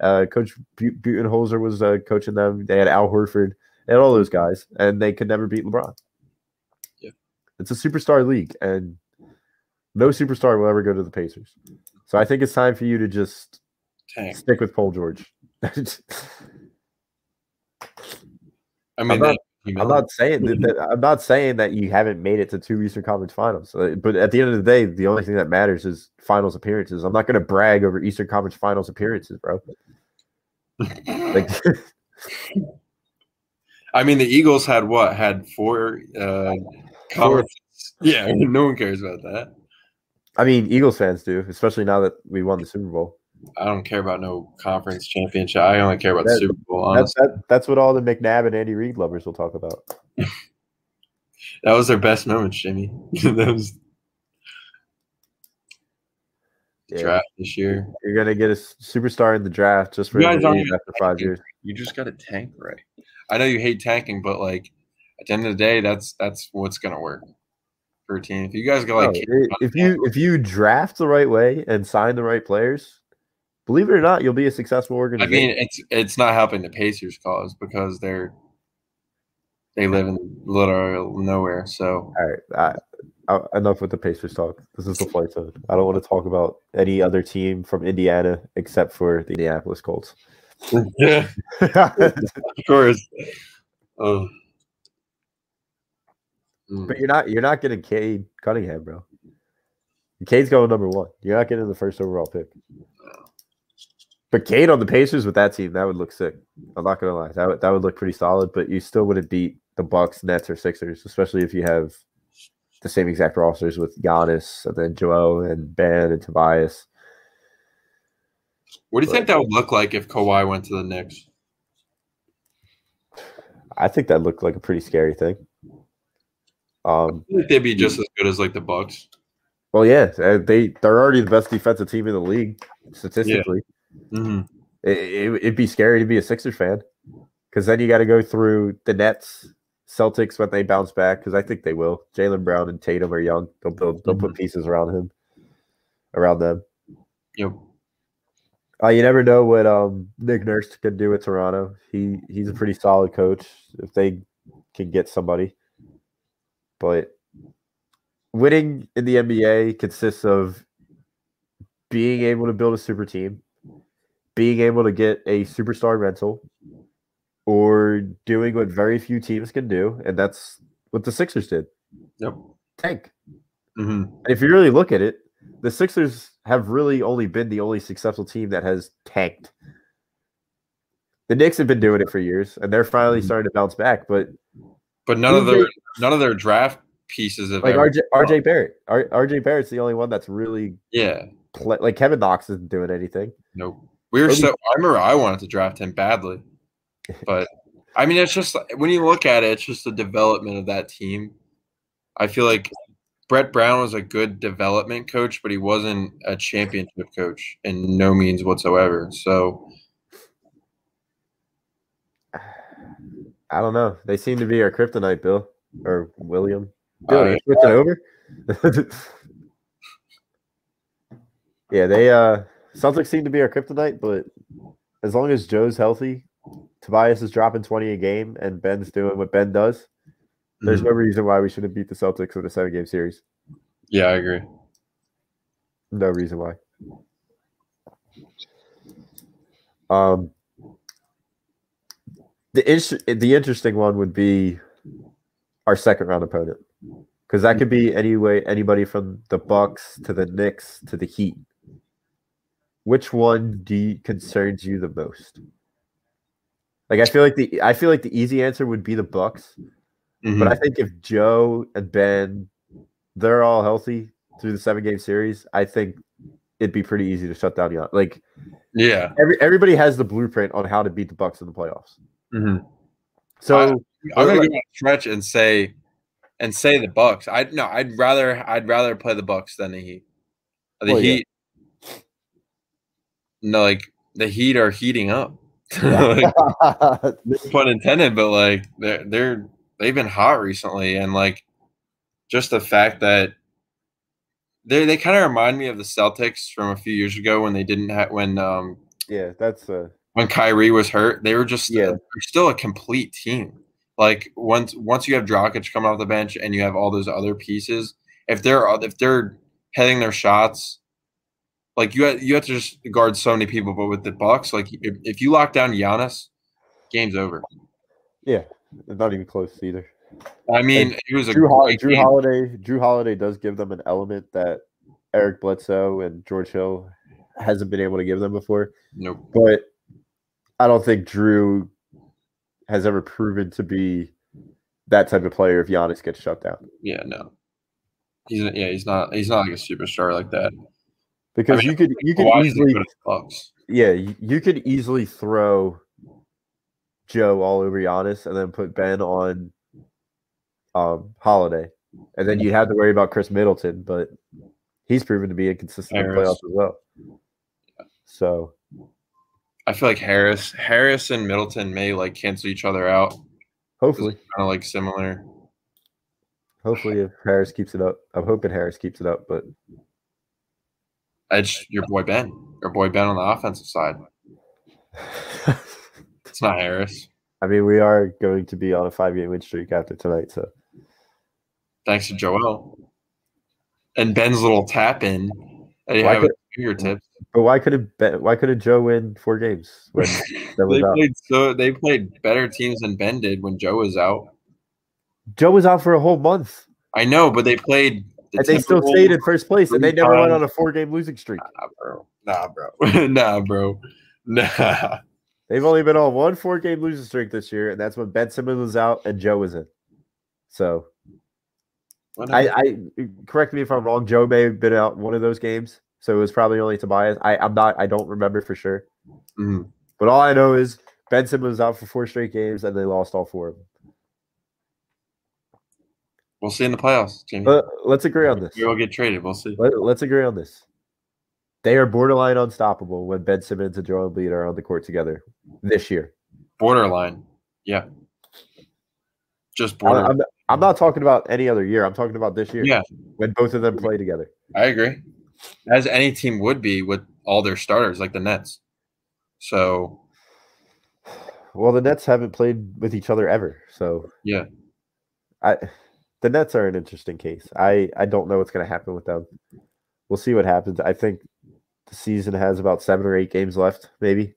uh, Coach Budenholzer was uh, coaching them. They had Al Horford, had all those guys, and they could never beat LeBron. Yeah. it's a superstar league, and no superstar will ever go to the Pacers. So I think it's time for you to just Tank. stick with Paul George. I mean, not- I'm not saying that, I'm not saying that you haven't made it to two Eastern Conference Finals, Uh, but at the end of the day, the only thing that matters is Finals appearances. I'm not going to brag over Eastern Conference Finals appearances, bro. Like, I mean, the Eagles had what? Had four uh, conferences. Yeah, no one cares about that. I mean, Eagles fans do, especially now that we won the Super Bowl. I don't care about no conference championship. I only care about the Super Bowl. That's Honestly, that, that's what all the McNabb and Andy Reid lovers will talk about. that was their best moments, Jimmy. that was Yeah. draft this year. You're gonna get a superstar in the draft just for You him guys to aren't leave even after five years. You just got to tank right. I know you hate tanking, but like at the end of the day, that's that's what's gonna work for a team. If you guys go like, No, i- if you if you draft the right way and sign the right players, believe it or not, you'll be a successful organization. I mean, it's it's not helping the Pacers cause because they're they live in literal nowhere. So All right. I, I, enough with the Pacers talk. This is the flight zone. I don't want to talk about any other team from Indiana except for the Indianapolis Colts. yeah, of course. Oh. Mm. you're not you're not getting Cade Cunningham, bro. Cade's going number one. You're not getting the first overall pick. But Cade on the Pacers with that team, that would look sick. I'm not gonna lie, that would, that would look pretty solid. But you still wouldn't beat the Bucks, Nets, or Sixers, especially if you have the same exact rosters with Giannis and then Joel and Ben and Tobias. What do you think that would look like if Kawhi went to the Knicks? I think that looked like a pretty scary thing. Um, I think they'd be just as good as like the Bucks. well, yeah, they they're already the best defensive team in the league statistically. Hmm It, it, it'd be scary to be a Sixers fan because then you got to go through the Nets, Celtics when they bounce back because I think they will. Jaylen Brown and Tatum are young; they'll build, they'll put pieces around him, around them. Yep. Uh, you never know what um, Nick Nurse could do with Toronto. He he's a pretty solid coach if they can get somebody. But winning in the NBA consists of being able to build a super team, being able to get a superstar rental, or doing what very few teams can do, and that's what the Sixers did. Yep. Tank. hmm And if you really look at it, the Sixers have really only been the only successful team that has tanked. The Knicks have been doing it for years, and they're finally Mhm. starting to bounce back. But But none of their none of their draft pieces have like RJ, RJ Barrett, R, RJ Barrett's the only one that's really yeah. play, like Kevin Knox isn't doing anything. Nope. We were so. I remember I wanted to draft him badly, but I mean, it's just when you look at it, it's just the development of that team. I feel like Brett Brown was a good development coach, but he wasn't a championship coach in no means whatsoever. So I don't know. They seem to be our kryptonite, Bill or William. Bill, Uh, switching over? yeah, they uh Celtics seem to be our kryptonite, but as long as Joe's healthy, Tobias is dropping 20 a game and Ben's doing what Ben does, there's mhm. no reason why we shouldn't beat the Celtics in a seven game series. yeah, I agree. No reason why. Um, the in- the interesting one would be our second round opponent because that could be any way anybody from the Bucks to the Knicks to the Heat. Which one do you, concerns you the most? Like I feel like the I feel like the easy answer would be the Bucks, Mhm. but I think if Joe and Ben they're all healthy through the seven game series, I think it'd be pretty easy to shut down Gian. Like yeah, every, everybody has the blueprint on how to beat the Bucks in the playoffs. Mhm. So I'm gonna go on stretch and say and say the Bucks. I no, I'd rather I'd rather play the Bucks than the Heat. The Well. Heat, no, like the Heat are heating up. like, pun intended, but like they're they're they've been hot recently, and like just the fact that they they kind of remind me of the Celtics from a few years ago when they didn't have when um yeah, that's uh when Kyrie was hurt, they were just Yeah. they're still a complete team. Like once once you have Dragic coming off the bench and you have all those other pieces, if they're if they're hitting their shots, like you have, you have to just guard so many people. But with the Bucks, like if, if you lock down Giannis, game's over. yeah, not even close either. I mean, it was a Drew, Hol- Drew. Holiday Drew Holiday does give them an element that Eric Bledsoe and George Hill hasn't been able to give them before. Nope. But I don't think Drew has ever proven to be that type of player if Giannis gets shut down. Yeah, no. He's yeah, he's not he's not like a superstar like that. Because I mean, you could you could easily good as Bucks. yeah, you, you could easily throw Joe all over Giannis and then put Ben on um Holiday. And then you'd have to worry about Khris Middleton, but he's proven to be inconsistent in playoffs as well. So I feel like Harris, Harris and Middleton may like cancel each other out. hopefully, Kind of like similar. hopefully if Harris keeps it up. I'm hoping Harris keeps it up, but Edge, your boy Ben, your boy Ben on the offensive side. It's not Harris. I mean we are going to be on a five game win streak after tonight, so Thanks to Joel and Ben's little tap in that Why have could- fingertips. but why couldn't Ben, why couldn't Joe win four games when They played so they played better teams than Ben did when Joe was out. Joe was out for a whole month. I know, but they played the and they still stayed in first place, and they never went on a four-game losing streak. Nah, bro. Nah, bro. nah, bro. Nah. They've only been on one four-game losing streak this year, and that's when Ben Simmons was out and Joe was in. So I, I correct me if I'm wrong. Joe may have been out one of those games, so it was probably only Tobias. I, I'm not. I don't remember for sure. Mhm. But all I know is Ben Simmons was out for four straight games, and they lost all four of them. We'll see in the playoffs, Jimmy. But let's agree on this. we will get traded. We'll see. Let, let's agree on this. They are borderline unstoppable when Ben Simmons and Joel Embiid are on the court together this year. Borderline. Yeah. Just borderline. am I'm not talking about any other year. I'm talking about this year. Yeah. when both of them play together. I agree. As any team would be with all their starters, like the Nets. So Well, the Nets haven't played with each other ever, so yeah, I the Nets are an interesting case. I I don't know what's going to happen with them. We'll see what happens. I think the season has about seven or eight games left, maybe,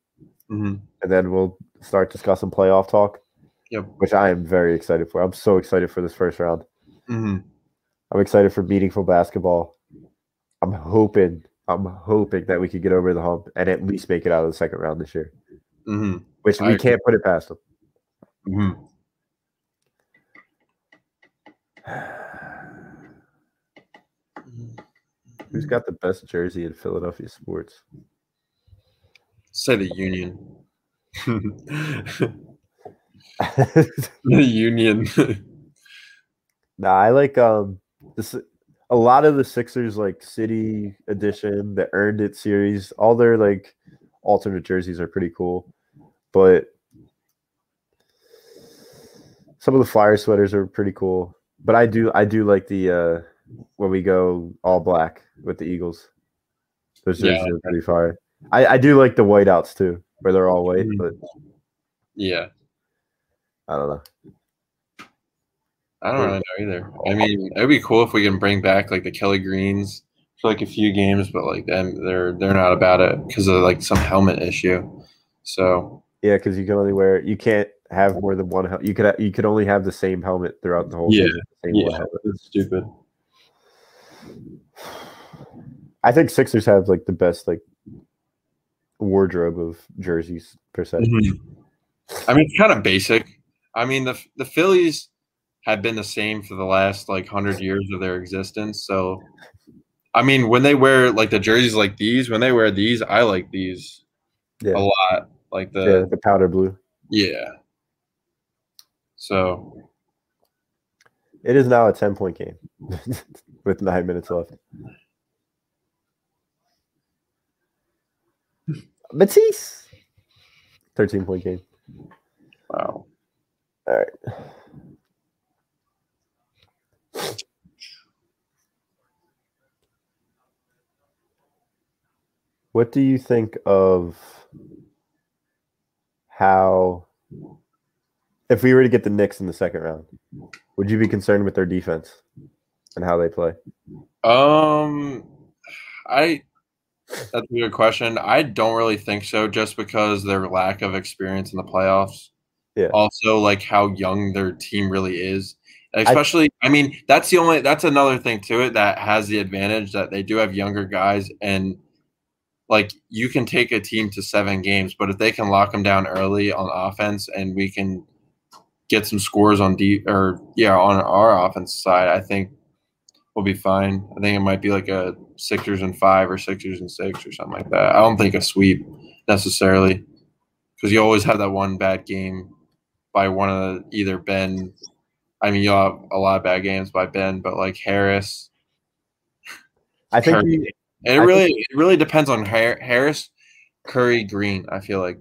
hmm and then we'll start discussing playoff talk. Yep. Which I am very excited for. I'm so excited for this first round. hmm I'm excited for meaningful basketball. I'm hoping, I'm hoping that we could get over the hump and at least make it out of the second round this year. hmm Which I we agree. can't put it past them. Who's got the best jersey in Philadelphia sports? Say the Union. the Union. nah, I like um this a lot of the Sixers like City Edition, the Earned It series, all their like alternate jerseys are pretty cool. But some of the flyer sweaters are pretty cool. But I do I do like the uh when we go all black with the Eagles. Those Yeah. are pretty fire. I, I do like the whiteouts too, where they're all white, Mhm. but yeah. I don't know. I don't really know either. I mean, it'd be cool if we can bring back like the Kelly Greens for like a few games, but like then they're they're not about it because of like some helmet issue. So Yeah, because you can only wear you can't have more than one. Hel- you could you could only have the same helmet throughout the whole Yeah, same yeah, helmet. it's stupid. I think Sixers have like the best like wardrobe of jerseys per se. Mhm. I mean, it's kind of basic. I mean, the the Phillies have been the same for the last like hundred years of their existence. So, I mean, when they wear like the jerseys like these, when they wear these, I like these Yeah. a lot. Like Yeah, the the powder blue. yeah. So It is now a ten point game with nine minutes left. Matisse, thirteen point game. wow. All right. What do you think of how, if we were to get the Knicks in the second round, would you be concerned with their defense and how they play? Um, I that's a good question. I don't really think so, just because their lack of experience in the playoffs. Yeah. Also, like how young their team really is. Especially, I, mean, that's the only that's another thing to it that has the advantage that they do have younger guys and like you can take a team to seven games, but if they can lock them down early on offense and we can get some scores on D or yeah on our offense side, I think we'll be fine. I think it might be like a Sixers and five or Sixers and six or something like that. I don't think a sweep necessarily because you always have that one bad game by one of the, either Ben. I mean, you'll have a lot of bad games by Ben, but like Harris, I think Curry. it I really it really depends on Harris, Curry, Green. I feel like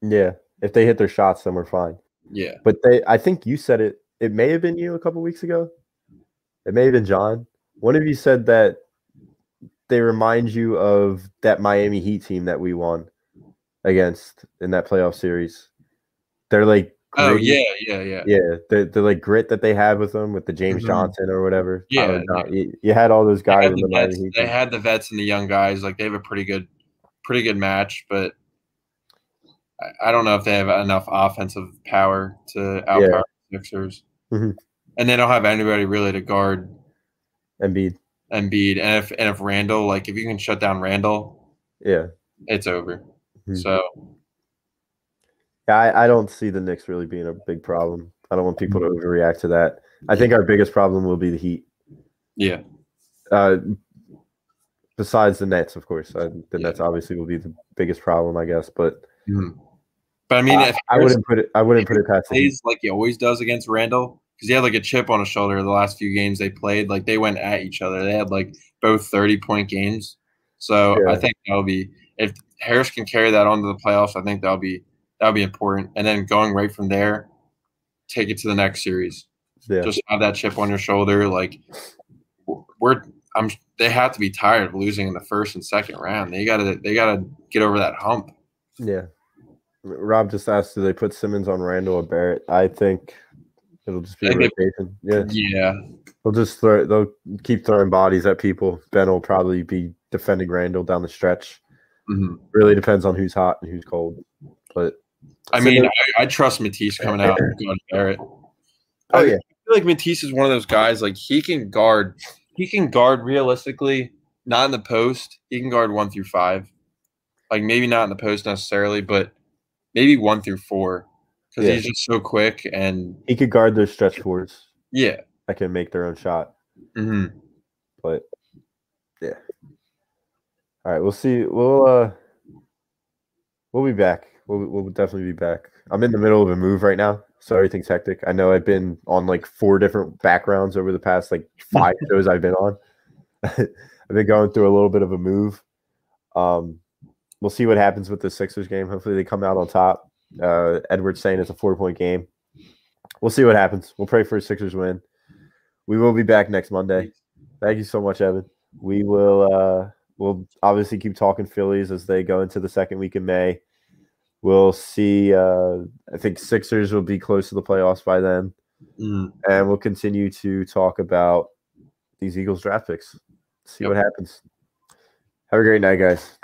yeah, if they hit their shots, then we're fine. Yeah, But they, I think you said it. It may have been you a couple weeks ago. It may have been John. One of you said that they remind you of that Miami Heat team that we won against in that playoff series. They're like, oh gritty- yeah, yeah, yeah, yeah, the the like grit that they have with them with the James Mhm. Johnson or whatever. Yeah, Tyler John- you, you had all those They guys had, in the the Miami vets, Heat. they team. had the vets and the young guys. Like they have a pretty good, pretty good match, but I, I don't know if they have enough offensive power to outpower the Sixers, Mhm. and they don't have anybody really to guard Embiid. Embiid, and if and if Randall, like if you can shut down Randall, Yeah. it's over. Mhm. So Yeah, I, I don't see the Knicks really being a big problem. I don't want people to overreact to that. I think our biggest problem will be the Heat. yeah, Uh, besides the Nets, of course. Uh, the Yeah. Nets obviously will be the biggest problem, I guess. But Mhm. But I mean, I, if I wouldn't put it. I wouldn't put it past plays like he always does against Randall, because he had like a chip on his shoulder the last few games they played. Like they went at each other. They had like both thirty point games. So Yeah. I think that'll be if Harris can carry that on to the playoffs. I think that'll be that'll be important. And then going right from there, take it to the next series. Yeah. Just have that chip on your shoulder. Like we're I'm they have to be tired of losing in the first and second round. They gotta they gotta get over that hump. Yeah. Rob just asked, do they put Simmons on Randall or Barrett? I think it'll just be I rotation. Yeah. Yeah. They'll just throw. They'll keep throwing bodies at people. Ben will probably be defending Randall down the stretch. Mhm. Really depends on who's hot and who's cold. But I mean, I, I trust Matisse coming out and going Barrett. oh I yeah, feel like Matisse is one of those guys. Like he can guard. He can guard realistically, not in the post. He can guard one through five. Like maybe not in the post necessarily, but maybe one through four because Yeah. he's just so quick and he could guard those stretch fours yeah. that can make their own shot. hmm But yeah. All right, we'll see. We'll uh, we'll be back. We'll we'll definitely be back. I'm in the middle of a move right now, so everything's hectic. I know I've been on like four different backgrounds over the past like five shows I've been on. I've been going through a little bit of a move. Um, we'll see what happens with the Sixers game. Hopefully, they come out on top. Uh, Edward's saying it's a four point game. We'll see what happens. We'll pray for a Sixers win. We will be back next Monday. Thank you so much, Evan. We will uh we'll obviously keep talking Phillies as they go into the second week in May. We'll see uh I think Sixers will be close to the playoffs by then. Mm. And we'll continue to talk about these Eagles draft picks. See Yep. what happens. Have a great night, guys.